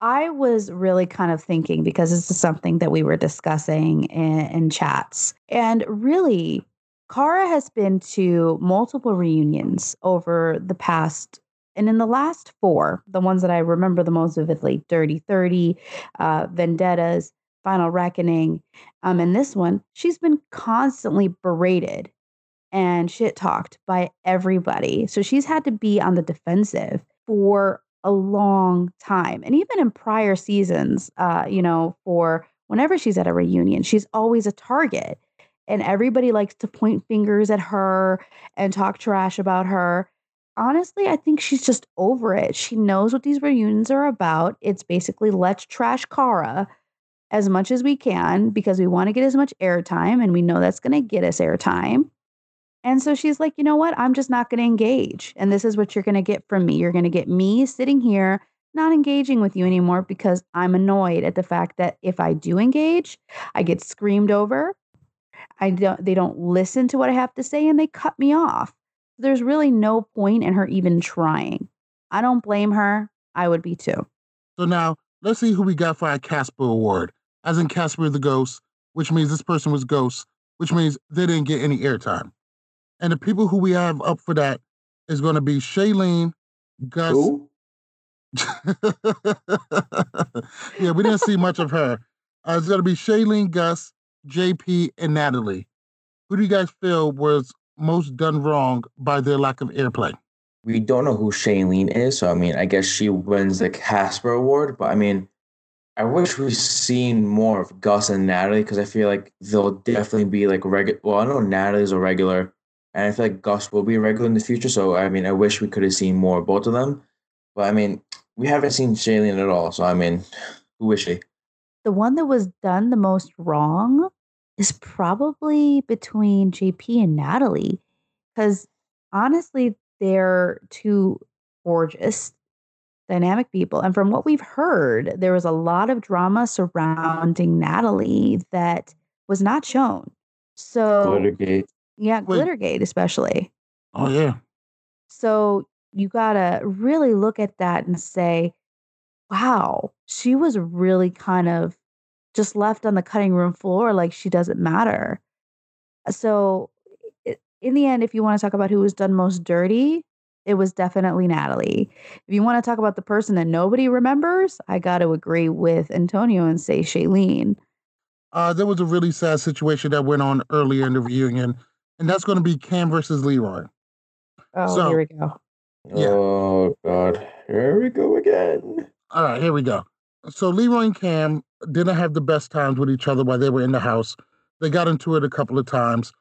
I was really kind of thinking because this is something that we were discussing in, in chats. And really, Cara has been to multiple reunions over the past, and in the last four, the ones that I remember the most vividly Dirty 30, uh, Vendettas, Final Reckoning. Um, and this one, she's been constantly berated and shit talked by everybody. So she's had to be on the defensive for a long time. And even in prior seasons, uh, you know, for whenever she's at a reunion, she's always a target. And everybody likes to point fingers at her and talk trash about her. Honestly, I think she's just over it. She knows what these reunions are about. It's basically let's trash Cara as much as we can because we want to get as much airtime and we know that's going to get us airtime. And so she's like, you know what? I'm just not going to engage. And this is what you're going to get from me. You're going to get me sitting here not engaging with you anymore because I'm annoyed at the fact that if I do engage, I get screamed over. I don't they don't listen to what I have to say and they cut me off. There's really no point in her even trying. I don't blame her. I would be too. So now let's see who we got for our Casper Award, as in Casper the Ghost, which means this person was Ghost, which means they didn't get any airtime. And the people who we have up for that is going to be Shailene, Gus. Who? <laughs> yeah, we didn't see much of her. Uh, it's going to be Shailene, Gus, JP, and Natalie. Who do you guys feel was most done wrong by their lack of airplay? We don't know who Shailene is, so I mean, I guess she wins the Casper Award. But I mean, I wish we've seen more of Gus and Natalie because I feel like they'll definitely be like regular. Well, I know Natalie's a regular, and I feel like Gus will be a regular in the future. So I mean, I wish we could have seen more of both of them. But I mean, we haven't seen Shailene at all. So I mean, who is she? The one that was done the most wrong is probably between JP and Natalie. Because honestly, they're two gorgeous, dynamic people. And from what we've heard, there was a lot of drama surrounding Natalie that was not shown. So, Glittergate. Yeah, Wait. Glittergate, especially. Oh, yeah. So you got to really look at that and say, wow, she was really kind of just left on the cutting room floor like she doesn't matter. So, in the end, if you want to talk about who was done most dirty, it was definitely Natalie. If you want to talk about the person that nobody remembers, I got to agree with Antonio and say Shailene. Uh, there was a really sad situation that went on earlier in the reunion, and that's going to be Cam versus Leroy. Oh, So- here we go. Yeah. Oh God, here we go again. All right, here we go. So Leroy and Cam didn't have the best times with each other while they were in the house. They got into it a couple of times.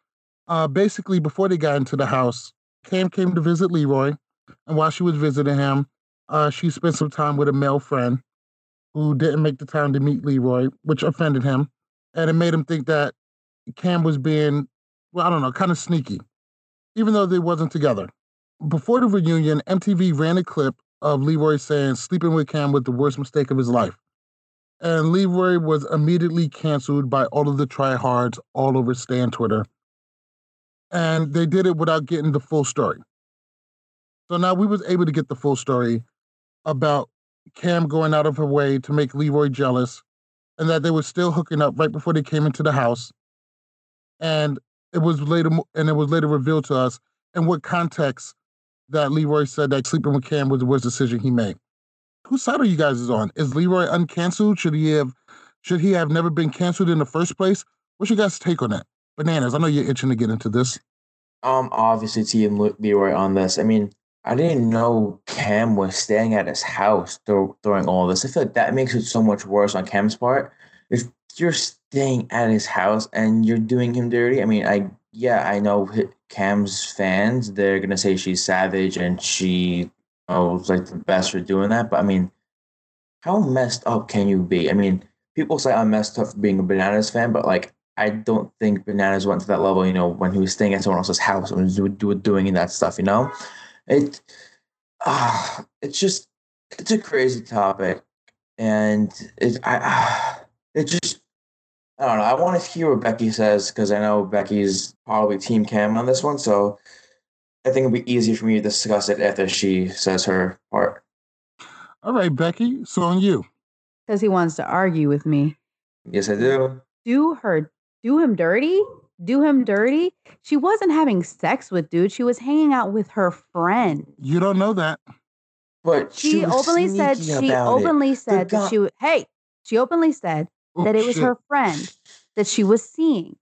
Uh, basically, before they got into the house, Cam came to visit Leroy, and while she was visiting him, uh, she spent some time with a male friend who didn't make the time to meet Leroy, which offended him, and it made him think that Cam was being, well, I don't know, kind of sneaky, even though they wasn't together. Before the reunion, MTV ran a clip of Leroy saying sleeping with Cam was the worst mistake of his life. And Leroy was immediately canceled by all of the tryhards all over Stan Twitter. And they did it without getting the full story. So now we was able to get the full story about Cam going out of her way to make Leroy jealous and that they were still hooking up right before they came into the house. And it was later and it was later revealed to us in what context that Leroy said that sleeping with Kam was the worst decision he made. Whose side are you guys on? Is Leroy uncanceled? Should he have should he have never been canceled in the first place? What's your guys' take on that? Bananas, I know you're itching to get into this. Um, obviously Team Leroy on this. I mean, I didn't know Kam was staying at his house during all this. I feel like that makes it so much worse on Kam's part. If you're staying at his house and you're doing him dirty, I mean, I yeah, I know Kam's fans. They're gonna say she's savage and she oh, was like the best for doing that. But I mean, how messed up can you be? I mean, people say I'm messed up for being a Bananas fan, but like, I don't think Bananas went to that level. You know, when he was staying at someone else's house and was doing that stuff. You know, it ah, uh, it's just it's a crazy topic, and it I uh, it just I don't know. I want to hear what Becky says because I know Becky's probably Team Kam on this one. So I think it'll be easier for me to discuss it after she says her part. All right, Becky. So on you. Because he wants to argue with me. Yes, I do. Do her, do him dirty do him dirty. She wasn't having sex with dude. She was hanging out with her friend. You don't know that. But she, she openly said she openly it. said that she hey, she openly said oh, that it was shit. her friend that she was seeing.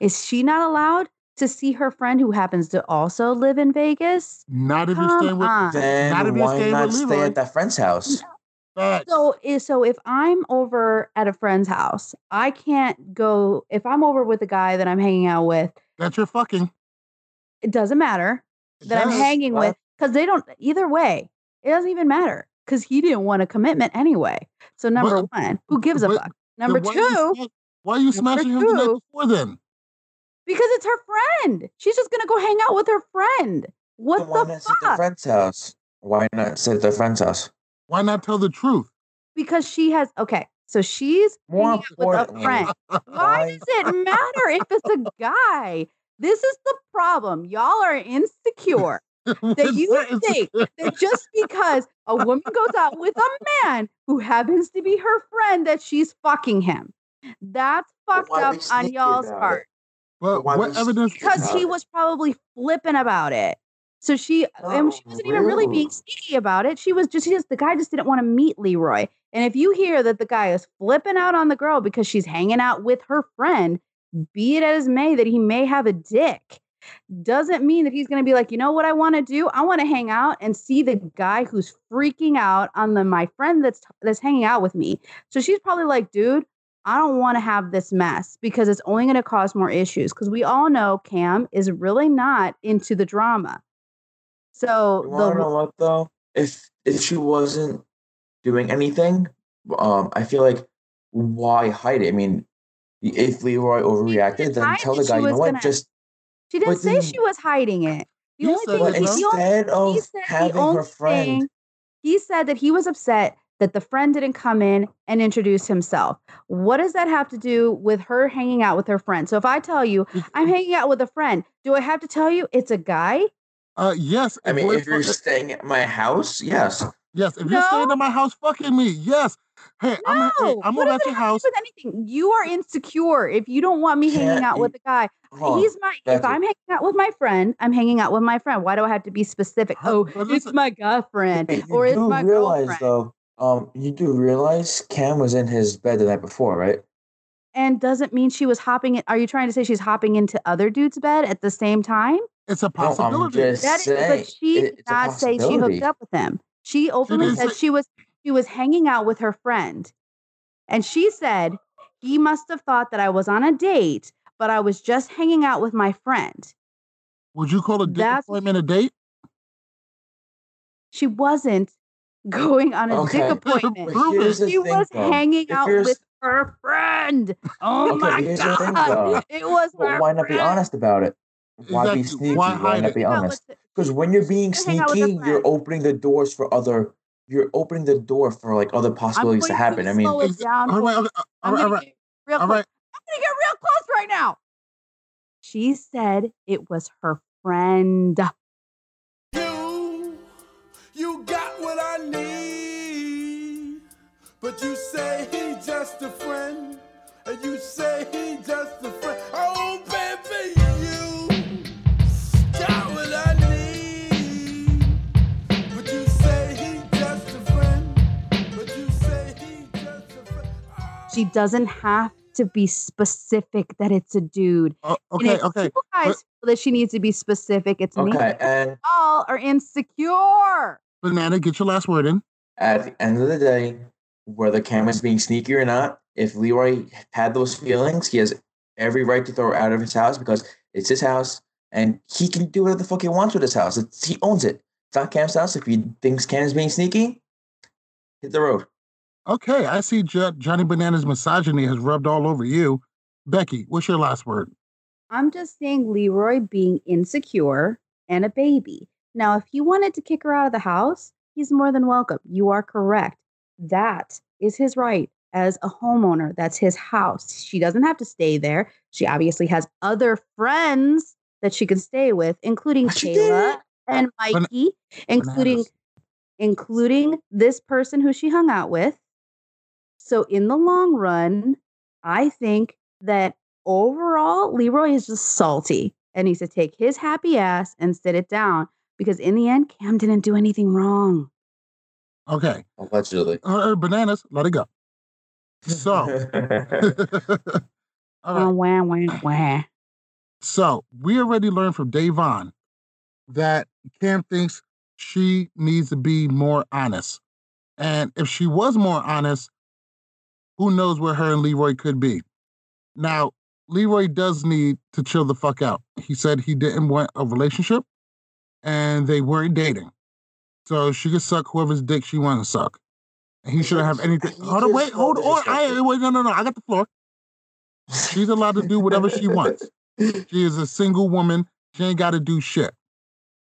Is she not allowed to see her friend who happens to also live in Vegas? Not if you're staying with then not if you're staying not with stay at that friend's house? So, eh, so if I'm over at a friend's house, I can't go. If I'm over with a guy that I'm hanging out with, That's you're fucking. It doesn't matter that yes. I'm hanging with because they don't. Either way, it doesn't even matter because he didn't want a commitment anyway. So number but, one, who gives a fuck? Number why two, are why are you smashing him the night before then? Because it's her friend. She's just gonna go hang out with her friend. What why the not fuck? Sit at friend's house. Why not sit at their friend's house? Why not tell the truth? Because she has okay. So she's More with a friend. Why does it matter if it's a guy? This is the problem. Y'all are insecure. <laughs> <laughs> that you think <laughs> that just because a woman goes out with a man who happens to be her friend that she's fucking him. That's fucked up on y'all's part. Well, what evidence? Because he was probably flipping about it. So she, oh, and she wasn't even really being sneaky about it. She was just, she just, the guy just didn't want to meet Leroy. And if you hear that the guy is flipping out on the girl because she's hanging out with her friend, be it as may that he may have a dick, doesn't mean that he's going to be like, you know what I want to do? I want to hang out and see the guy who's freaking out on the my friend that's that's hanging out with me. So she's probably like, dude, I don't want to have this mess because it's only going to cause more issues. Because we all know Kam is really not into the drama. So you the know what though? If if she wasn't doing anything, um, I feel like why hide it? I mean, if Leroy overreacted, then tell the guy, you know what, gonna, just. She didn't say she was hiding it. The only thing but instead only, of having her friend, thing, he said that he was upset that the friend didn't come in and introduce himself. What does that have to do with her hanging out with her friend? So if I tell you I'm hanging out with a friend, do I have to tell you it's a guy? Uh, yes. I mean, if you're staying at my house, yes. Yes, if no. you're staying at my house, fucking me, yes. Hey, no. I'm, hey, I'm over at your house. With anything, you are insecure if you don't want me Can't hanging out with a guy. He's my. if I'm hanging out with my friend, I'm hanging out with my friend. Why do I have to be specific? Oh, it's my girlfriend or it's my realize, girlfriend. Though, um, you do realize Kam was in his bed the night before, right? And doesn't mean she was hopping. In, are you trying to say she's hopping into other dudes' bed at the same time? It's a possibility. No, that is, but she did not say she hooked up with him. She openly she said say- she was she was hanging out with her friend, and she said he must have thought that I was on a date but I was just hanging out with my friend. Would you call a dick That's- appointment a date? She wasn't <laughs> going on a Okay. <laughs> dick appointment. But here's the She was though. hanging out with her friend. Oh Okay, my here's the thing, god! though. It was But her why not be honest about it? Why be sneaky? Why Why, not be honest? Because when you're being to hang out with a sneaky, you're opening the doors for other. You're opening the door for like other I'm possibilities to happen. to I mean, slow it down. all for right, you. okay, uh, all I'm right, gonna all right, real all close. right. I'm gonna get real close right now. She said it was her friend. You, you got what I need. But you say he just a friend. And you say he just a friend. She doesn't have to be specific that it's a dude. Oh, And okay, okay. you guys feel that she needs to be specific, it's me. okay, and All are insecure. Banana, get your last word in. at the end of the day, whether Cameron's being sneaky or not, if Leroy had those feelings, he has every right to throw her out of his house because it's his house and he can do whatever the fuck he wants with his house. It's, he owns it. It's not Kam's house. If he thinks Kam is being sneaky, hit the road. Okay, I see Jo- Johnny Banana's misogyny has rubbed all over you. Becky, what's your last word? I'm just saying Leroy being insecure and a baby. Now, if he wanted to kick her out of the house, he's more than welcome. You are correct. That is his right as a homeowner. That's his house. She doesn't have to stay there. She obviously has other friends that she can stay with, including Kayla and Ban- Mikey, including Bananas. including this person who she hung out with. So in the long run, I think that overall Leroy is just salty and needs to take his happy ass and sit it down because in the end Kam didn't do anything wrong. Okay, Allegedly. uh, bananas, let it go. So, <laughs> <laughs> all right. Wah, wah, wah, wah. So we already learned from Da'Vonne that Kam thinks she needs to be more honest. And if she was more honest, who knows where her and Leroy could be. Now, Leroy does need to chill the fuck out. He said he didn't want a relationship and they weren't dating. So she could suck whoever's dick she wants to suck. And he shouldn't have anything. Hold on, wait, hold on. I, wait, no, no, no. I got the floor. She's allowed to do whatever she wants. She is a single woman. She ain't got to do shit.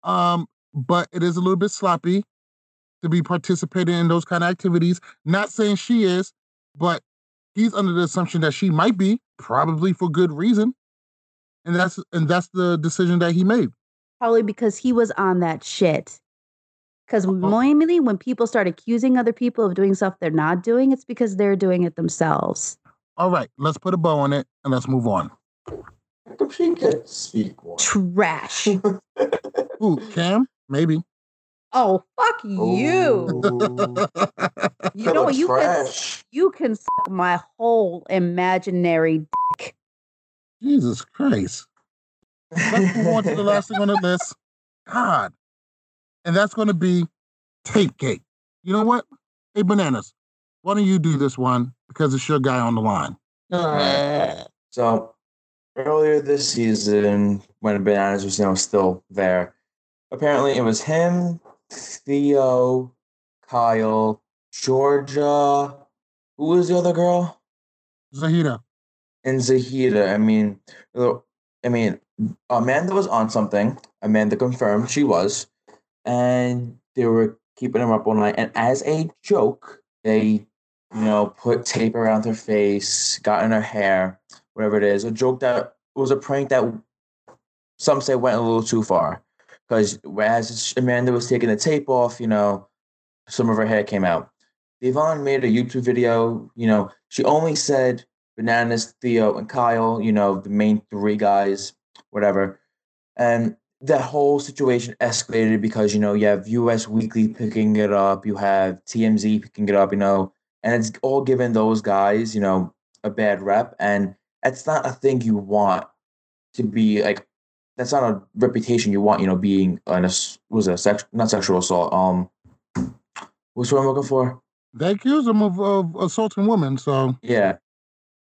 Um, but it is a little bit sloppy to be participating in those kind of activities. Not saying she is, but he's under the assumption that she might be, probably for good reason. And that's and that's the decision that he made. Probably because he was on that shit. Because normally uh-huh. when people start accusing other people of doing stuff they're not doing, it's because they're doing it themselves. All right, let's put a bow on it and let's move on. She could speak one. Trash. <laughs> Ooh, Kam, maybe. Oh, fuck you. Ooh. You know what? You can, you can suck my whole imaginary dick. Jesus Christ. Let's move on to the last thing on the list. God. And that's going to be Tapegate. You know what? Hey, Bananas, why don't you do this one because it's your guy on the line? Alright. So earlier this season, when Bananas was you know still there, apparently it was him, Theo, Kyle, Georgia. Who was the other girl? Zahida. And Zahida. I mean, uh, I mean, Amanda was on something. Amanda confirmed she was, and they were keeping him up all night. And as a joke, they, you know, put tape around her face, got in her hair, whatever it is. A joke that was a prank that some say went a little too far. Because as Amanda was taking the tape off, you know, some of her hair came out. Da'Vonne made a YouTube video. You know, she only said Bananas, Theo, and Kyle, you know, the main three guys, whatever. And that whole situation escalated because, you know, you have US Weekly picking it up, you have TMZ picking it up, you know, and it's all given those guys, you know, a bad rep. And that's not a thing you want to be like, that's not a reputation you want, you know, being an, was a sex, not sexual assault. Um, what's what I'm looking for? They accuse him of, of assaulting women, so Yeah.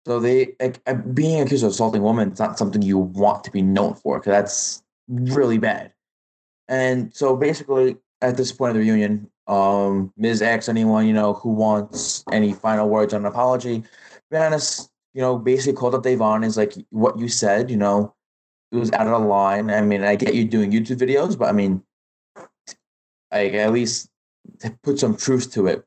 So they like uh, being accused of assaulting women is not something you want to be known for because that's really bad. And so basically, at this point of the reunion, um, Miz asks anyone you know who wants any final words on an apology. Bananas, you know, basically called up Da'Vonne is like what you said. You know, it was out of line. I mean, I get you doing YouTube videos, but I mean, like at least put some truth to it.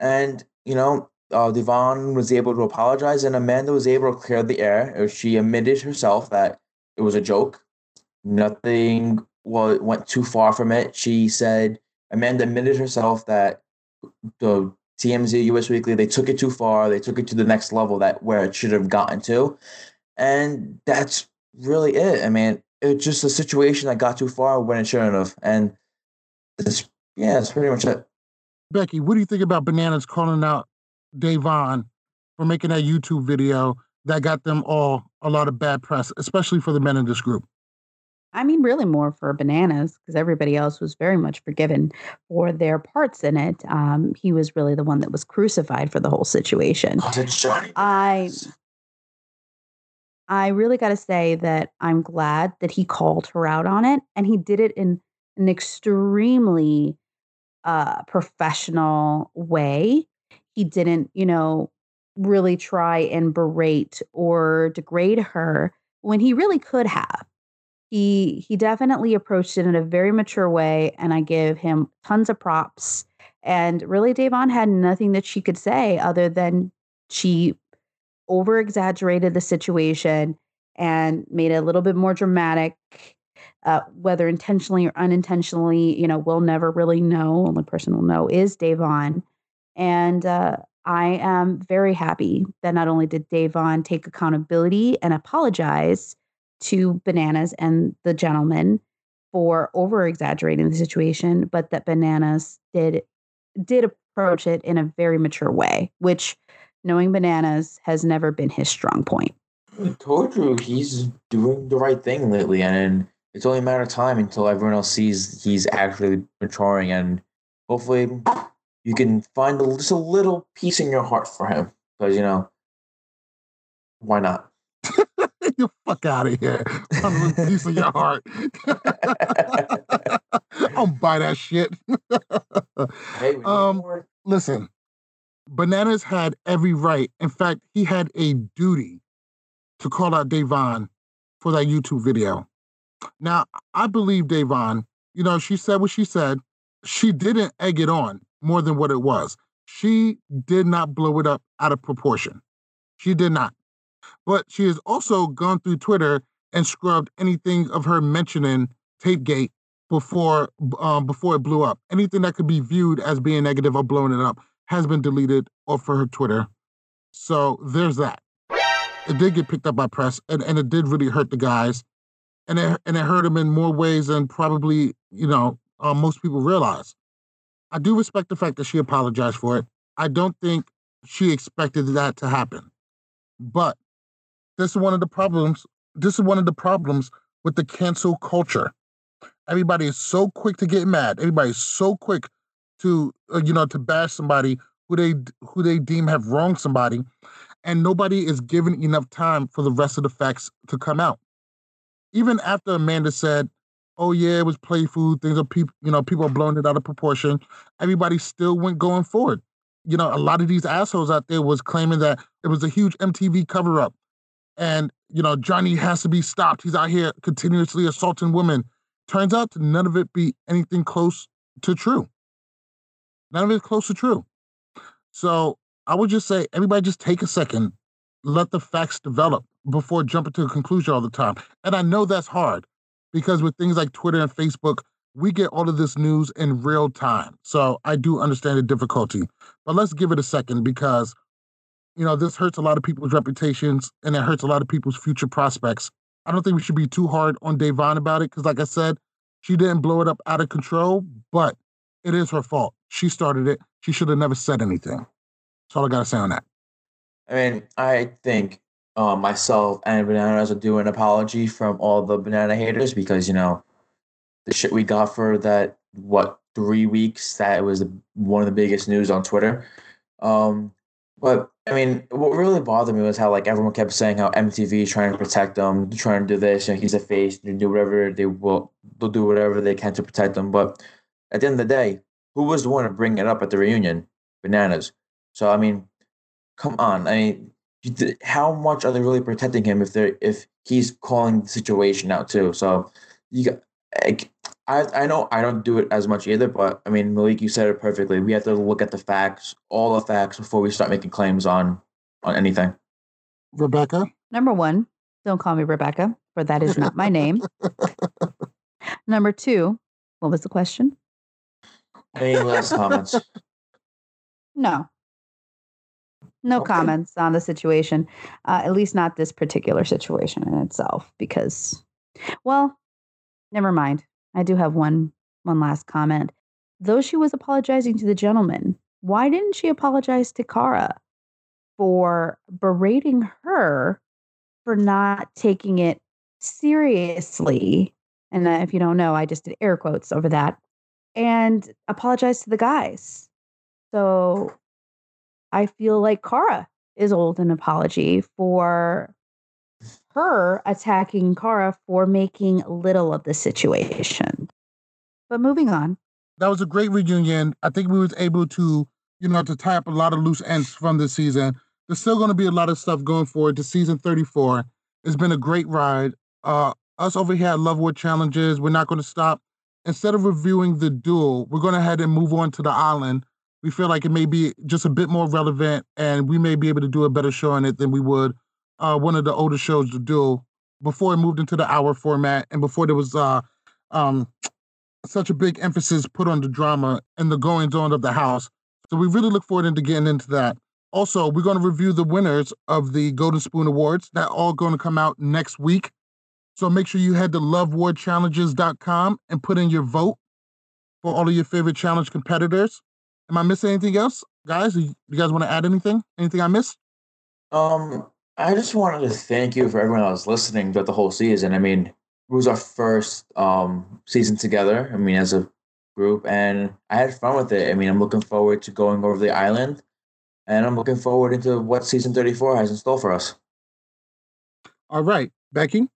And you know, uh, Da'Vonne was able to apologize, and Amanda was able to clear the air. She admitted herself that it was a joke. Nothing well, went too far from it. She said Amanda admitted herself that the TMZ US Weekly they took it too far. They took it to the next level that where it should have gotten to, and that's really it. I mean, it's just a situation that got too far when it shouldn't have, and it's yeah, it's pretty much it. Becky, what do you think about Bananas calling out Da'Vonne for making that YouTube video that got them all a lot of bad press, especially for the men in this group? I mean, really more for bananas because everybody else was very much forgiven for their parts in it. Um, he was really the one that was crucified for the whole situation. I, I really got to say that I'm glad that he called her out on it, and he did it in an extremely uh, professional way. He didn't, you know, really try and berate or degrade her when he really could have he he definitely approached it in a very mature way and i give him tons of props and really Da'Vonne had nothing that she could say other than she over exaggerated the situation and made it a little bit more dramatic uh, whether intentionally or unintentionally you know we'll never really know only person will know is Da'Vonne and uh, i am very happy that not only did Da'Vonne take accountability and apologize to Bananas and the gentleman for over exaggerating the situation, but that Bananas did did approach it in a very mature way, which knowing Bananas has never been his strong point. I told you he's doing the right thing lately, and it's only a matter of time until everyone else sees he's actually maturing, and hopefully you can find a, just a little peace in your heart for him, because you know why not? <laughs> you fuck out of here. Find a <laughs> piece of your heart. I <laughs> Don't buy that shit. hey, um, listen, Bananas had every right. In fact, he had a duty to call out Da'Vonne for that YouTube video. Now, I believe Da'Vonne, you know, she said what she said. She didn't egg it on more than what it was. She did not blow it up out of proportion. She did not. But she has also gone through Twitter and scrubbed anything of her mentioning Tapegate before um, before it blew up. Anything that could be viewed as being negative or blowing it up has been deleted off of her Twitter. So there's that. It did get picked up by press, and, and it did really hurt the guys, and it and it hurt them in more ways than probably you know uh, most people realize. I do respect the fact that she apologized for it. I don't think she expected that to happen, but this is one of the problems. This is one of the problems with the cancel culture. Everybody is so quick to get mad. Everybody's so quick to uh, you know to bash somebody who they who they deem have wronged somebody, and nobody is given enough time for the rest of the facts to come out. Even after Amanda said, "Oh yeah, it was playful," things are people you know people are blowing it out of proportion. Everybody still went going forward. You know, a lot of these assholes out there was claiming that it was a huge MTV cover up and you know Johnny has to be stopped. He's out here continuously assaulting women. Turns out none of it be anything close to true. None of it's close to true. So I would just say everybody just take a second, let the facts develop before jumping to a conclusion all the time. And I know that's hard because with things like Twitter and Facebook, we get all of this news in real time. So I do understand the difficulty. But let's give it a second because you know, this hurts a lot of people's reputations and it hurts a lot of people's future prospects. I don't think we should be too hard on Da'Vonne about it because, like I said, she didn't blow it up out of control, but it is her fault. She started it. She should have never said anything. That's all I got to say on that. I mean, I think uh, myself and Bananas will do an apology from all the banana haters because, you know, the shit we got for that, what, three weeks, that was one of the biggest news on Twitter. Um, But I mean, what really bothered me was how like everyone kept saying how MTV is trying to protect them, trying to do this, you know, he's a face, they do whatever they will, they'll do whatever they can to protect them. But at the end of the day, who was the one to bring it up at the reunion? Bananas. So I mean, come on. I mean, how much are they really protecting him if they're if he's calling the situation out too? So you got. I, I know I don't do it as much either, but I mean, Malik, you said it perfectly. We have to look at the facts, all the facts, before we start making claims on on anything. Rebecca. Number one, don't call me Rebecca, for that is not my name. <laughs> Number two, what was the question? Any last comments? No. No Okay. comments on the situation, uh, at least not this particular situation in itself, because, well, never mind. I do have one one last comment. Though she was apologizing to the gentleman, why didn't she apologize to Cara for berating her for not taking it seriously? And uh, if you don't know, I just did air quotes over that and apologize to the guys. So I feel like Cara is old an apology for her attacking Cara for making little of the situation. But moving on. That was a great reunion. I think we was able to, you know, to tie up a lot of loose ends from this season. There's still going to be a lot of stuff going forward to season 34. It's been a great ride. Uh, us over here at Love War Challenges, we're not going to stop. Instead of reviewing the duel, we're going to head and move on to the island. We feel like it may be just a bit more relevant, and we may be able to do a better show on it than we would uh, one of the older shows, The Duel, before it moved into the hour format, and before there was uh, um, such a big emphasis put on the drama and the goings on of the house. So we really look forward into getting into that. Also, we're going to review the winners of the Golden Spoon Awards. That all going to come out next week. So make sure you head to lovewarchallenges.com and put in your vote for all of your favorite challenge competitors. Am I missing anything else, guys? You you guys want to add anything? Anything I missed? Um, I just wanted to thank you for everyone that was listening throughout the whole season. I mean, it was our first um season together. I mean, as a group, and I had fun with it. I mean, I'm looking forward to going over the island, and I'm looking forward into what season 34 has in store for us. All right, Becky.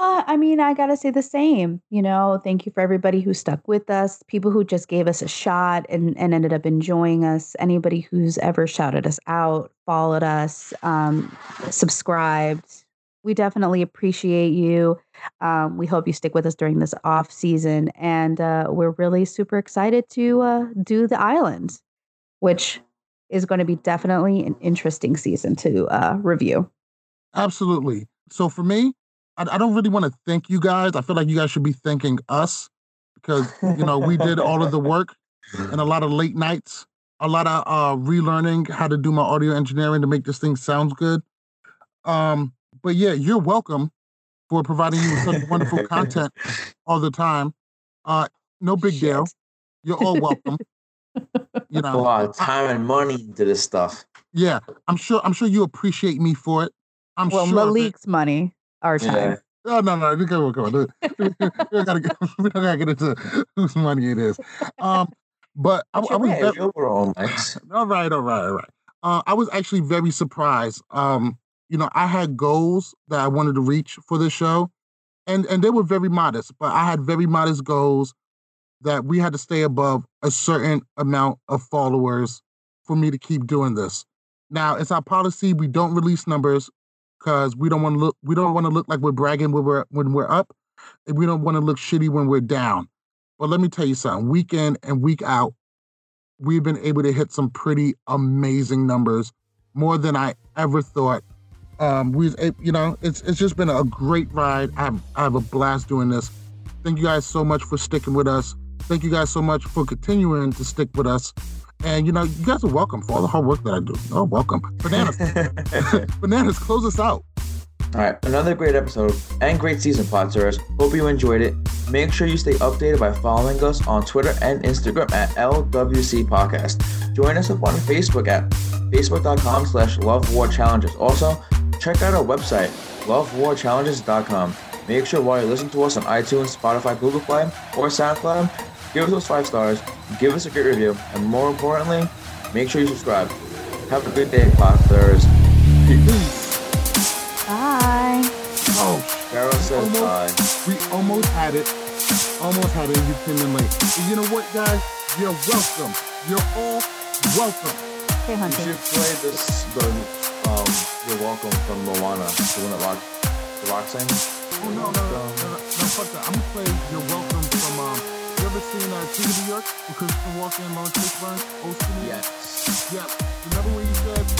Uh, I mean, I gotta say the same. You know, thank you for everybody who stuck with us, people who just gave us a shot and, and ended up enjoying us, anybody who's ever shouted us out, followed us, um, subscribed. We definitely appreciate you. Um, we hope you stick with us during this off season, and uh, we're really super excited to uh, do the island, which is going to be definitely an interesting season to uh, review. Absolutely. So for me, I, I don't really want to thank you guys. I feel like you guys should be thanking us because you know we did all of the work and a lot of late nights, a lot of uh, relearning how to do my audio engineering to make this thing sounds good. Um, but yeah, you're welcome for providing you with such wonderful content all the time. Uh, no big deal. You're all welcome. <laughs> You know, A lot of time and money into this stuff. yeah, I'm sure. I'm sure you appreciate me for it. I'm well, sure. of it. Malik's money, our time. Yeah. Oh no, no, we come on, come <laughs> on. We don't gotta get, <laughs> we don't gotta get into whose money it is. Um, but I, I was Right, very, your own mics. all right, all right, all right. Uh, I was actually very surprised. Um, you know, I had goals that I wanted to reach for this show, and and they were very modest. But I had very modest goals that we had to stay above a certain amount of followers for me to keep doing this. Now, it's our policy we don't release numbers because we don't want to look we don't want to look like we're bragging when we're when we're up, and we don't want to look shitty when we're down. But let me tell you something: week in and week out, we've been able to hit some pretty amazing numbers, more than I ever thought. Um, we, you know, it's it's just been a great ride. I have, I have a blast doing this. Thank you guys so much for sticking with us. Thank you guys so much for continuing to stick with us. And you know, you guys are welcome for all the hard work that I do. Oh, welcome, bananas. <laughs> bananas, close us out. All right, another great episode and great season, Podserers. Hope you enjoyed it. Make sure you stay updated by following us on Twitter and Instagram at LWC Podcast. Join us up on Facebook at facebook.com slash Love War Challenges. Also, check out our website, lovewarchallenges.com. Make sure while you listen to us on iTunes, Spotify, Google Play, or SoundCloud, give us those five stars, give us a great review, and more importantly, Make sure you subscribe. Have a good day, Clockers. Bye. Oh, Carol says almost, bye. we almost had it. Almost had it. You came in late. And you know what, guys? You're welcome. You're all welcome. Hey, You Hunter. should play this, the, um, You're Welcome from Moana, the one that Rock, the Rock sings. Oh no, no, no, no, no, no, fuck that. I'm gonna play You're Welcome from um. Ever seen uh, King of New York with Christopher Walken and Laurence Fishburne? Oh, City. Yes. Yep. Remember when you said?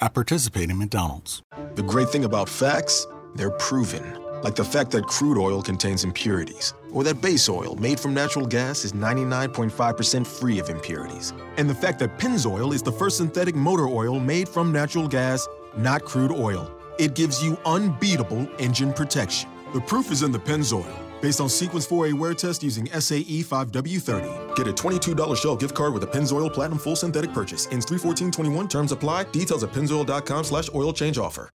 I participate in McDonald's. The great thing about facts, they're proven. Like the fact that crude oil contains impurities, or that base oil made from natural gas is 99.5% free of impurities. And the fact that Pennzoil is the first synthetic motor oil made from natural gas, not crude oil. It gives you unbeatable engine protection. The proof is in the Pennzoil. Based on Sequence 4A wear test using SAE 5W30. Get a $22 Shell gift card with a Pennzoil Platinum Full Synthetic purchase. Ends 31421. Terms apply. Details at pennzoil.com slash oil change offer.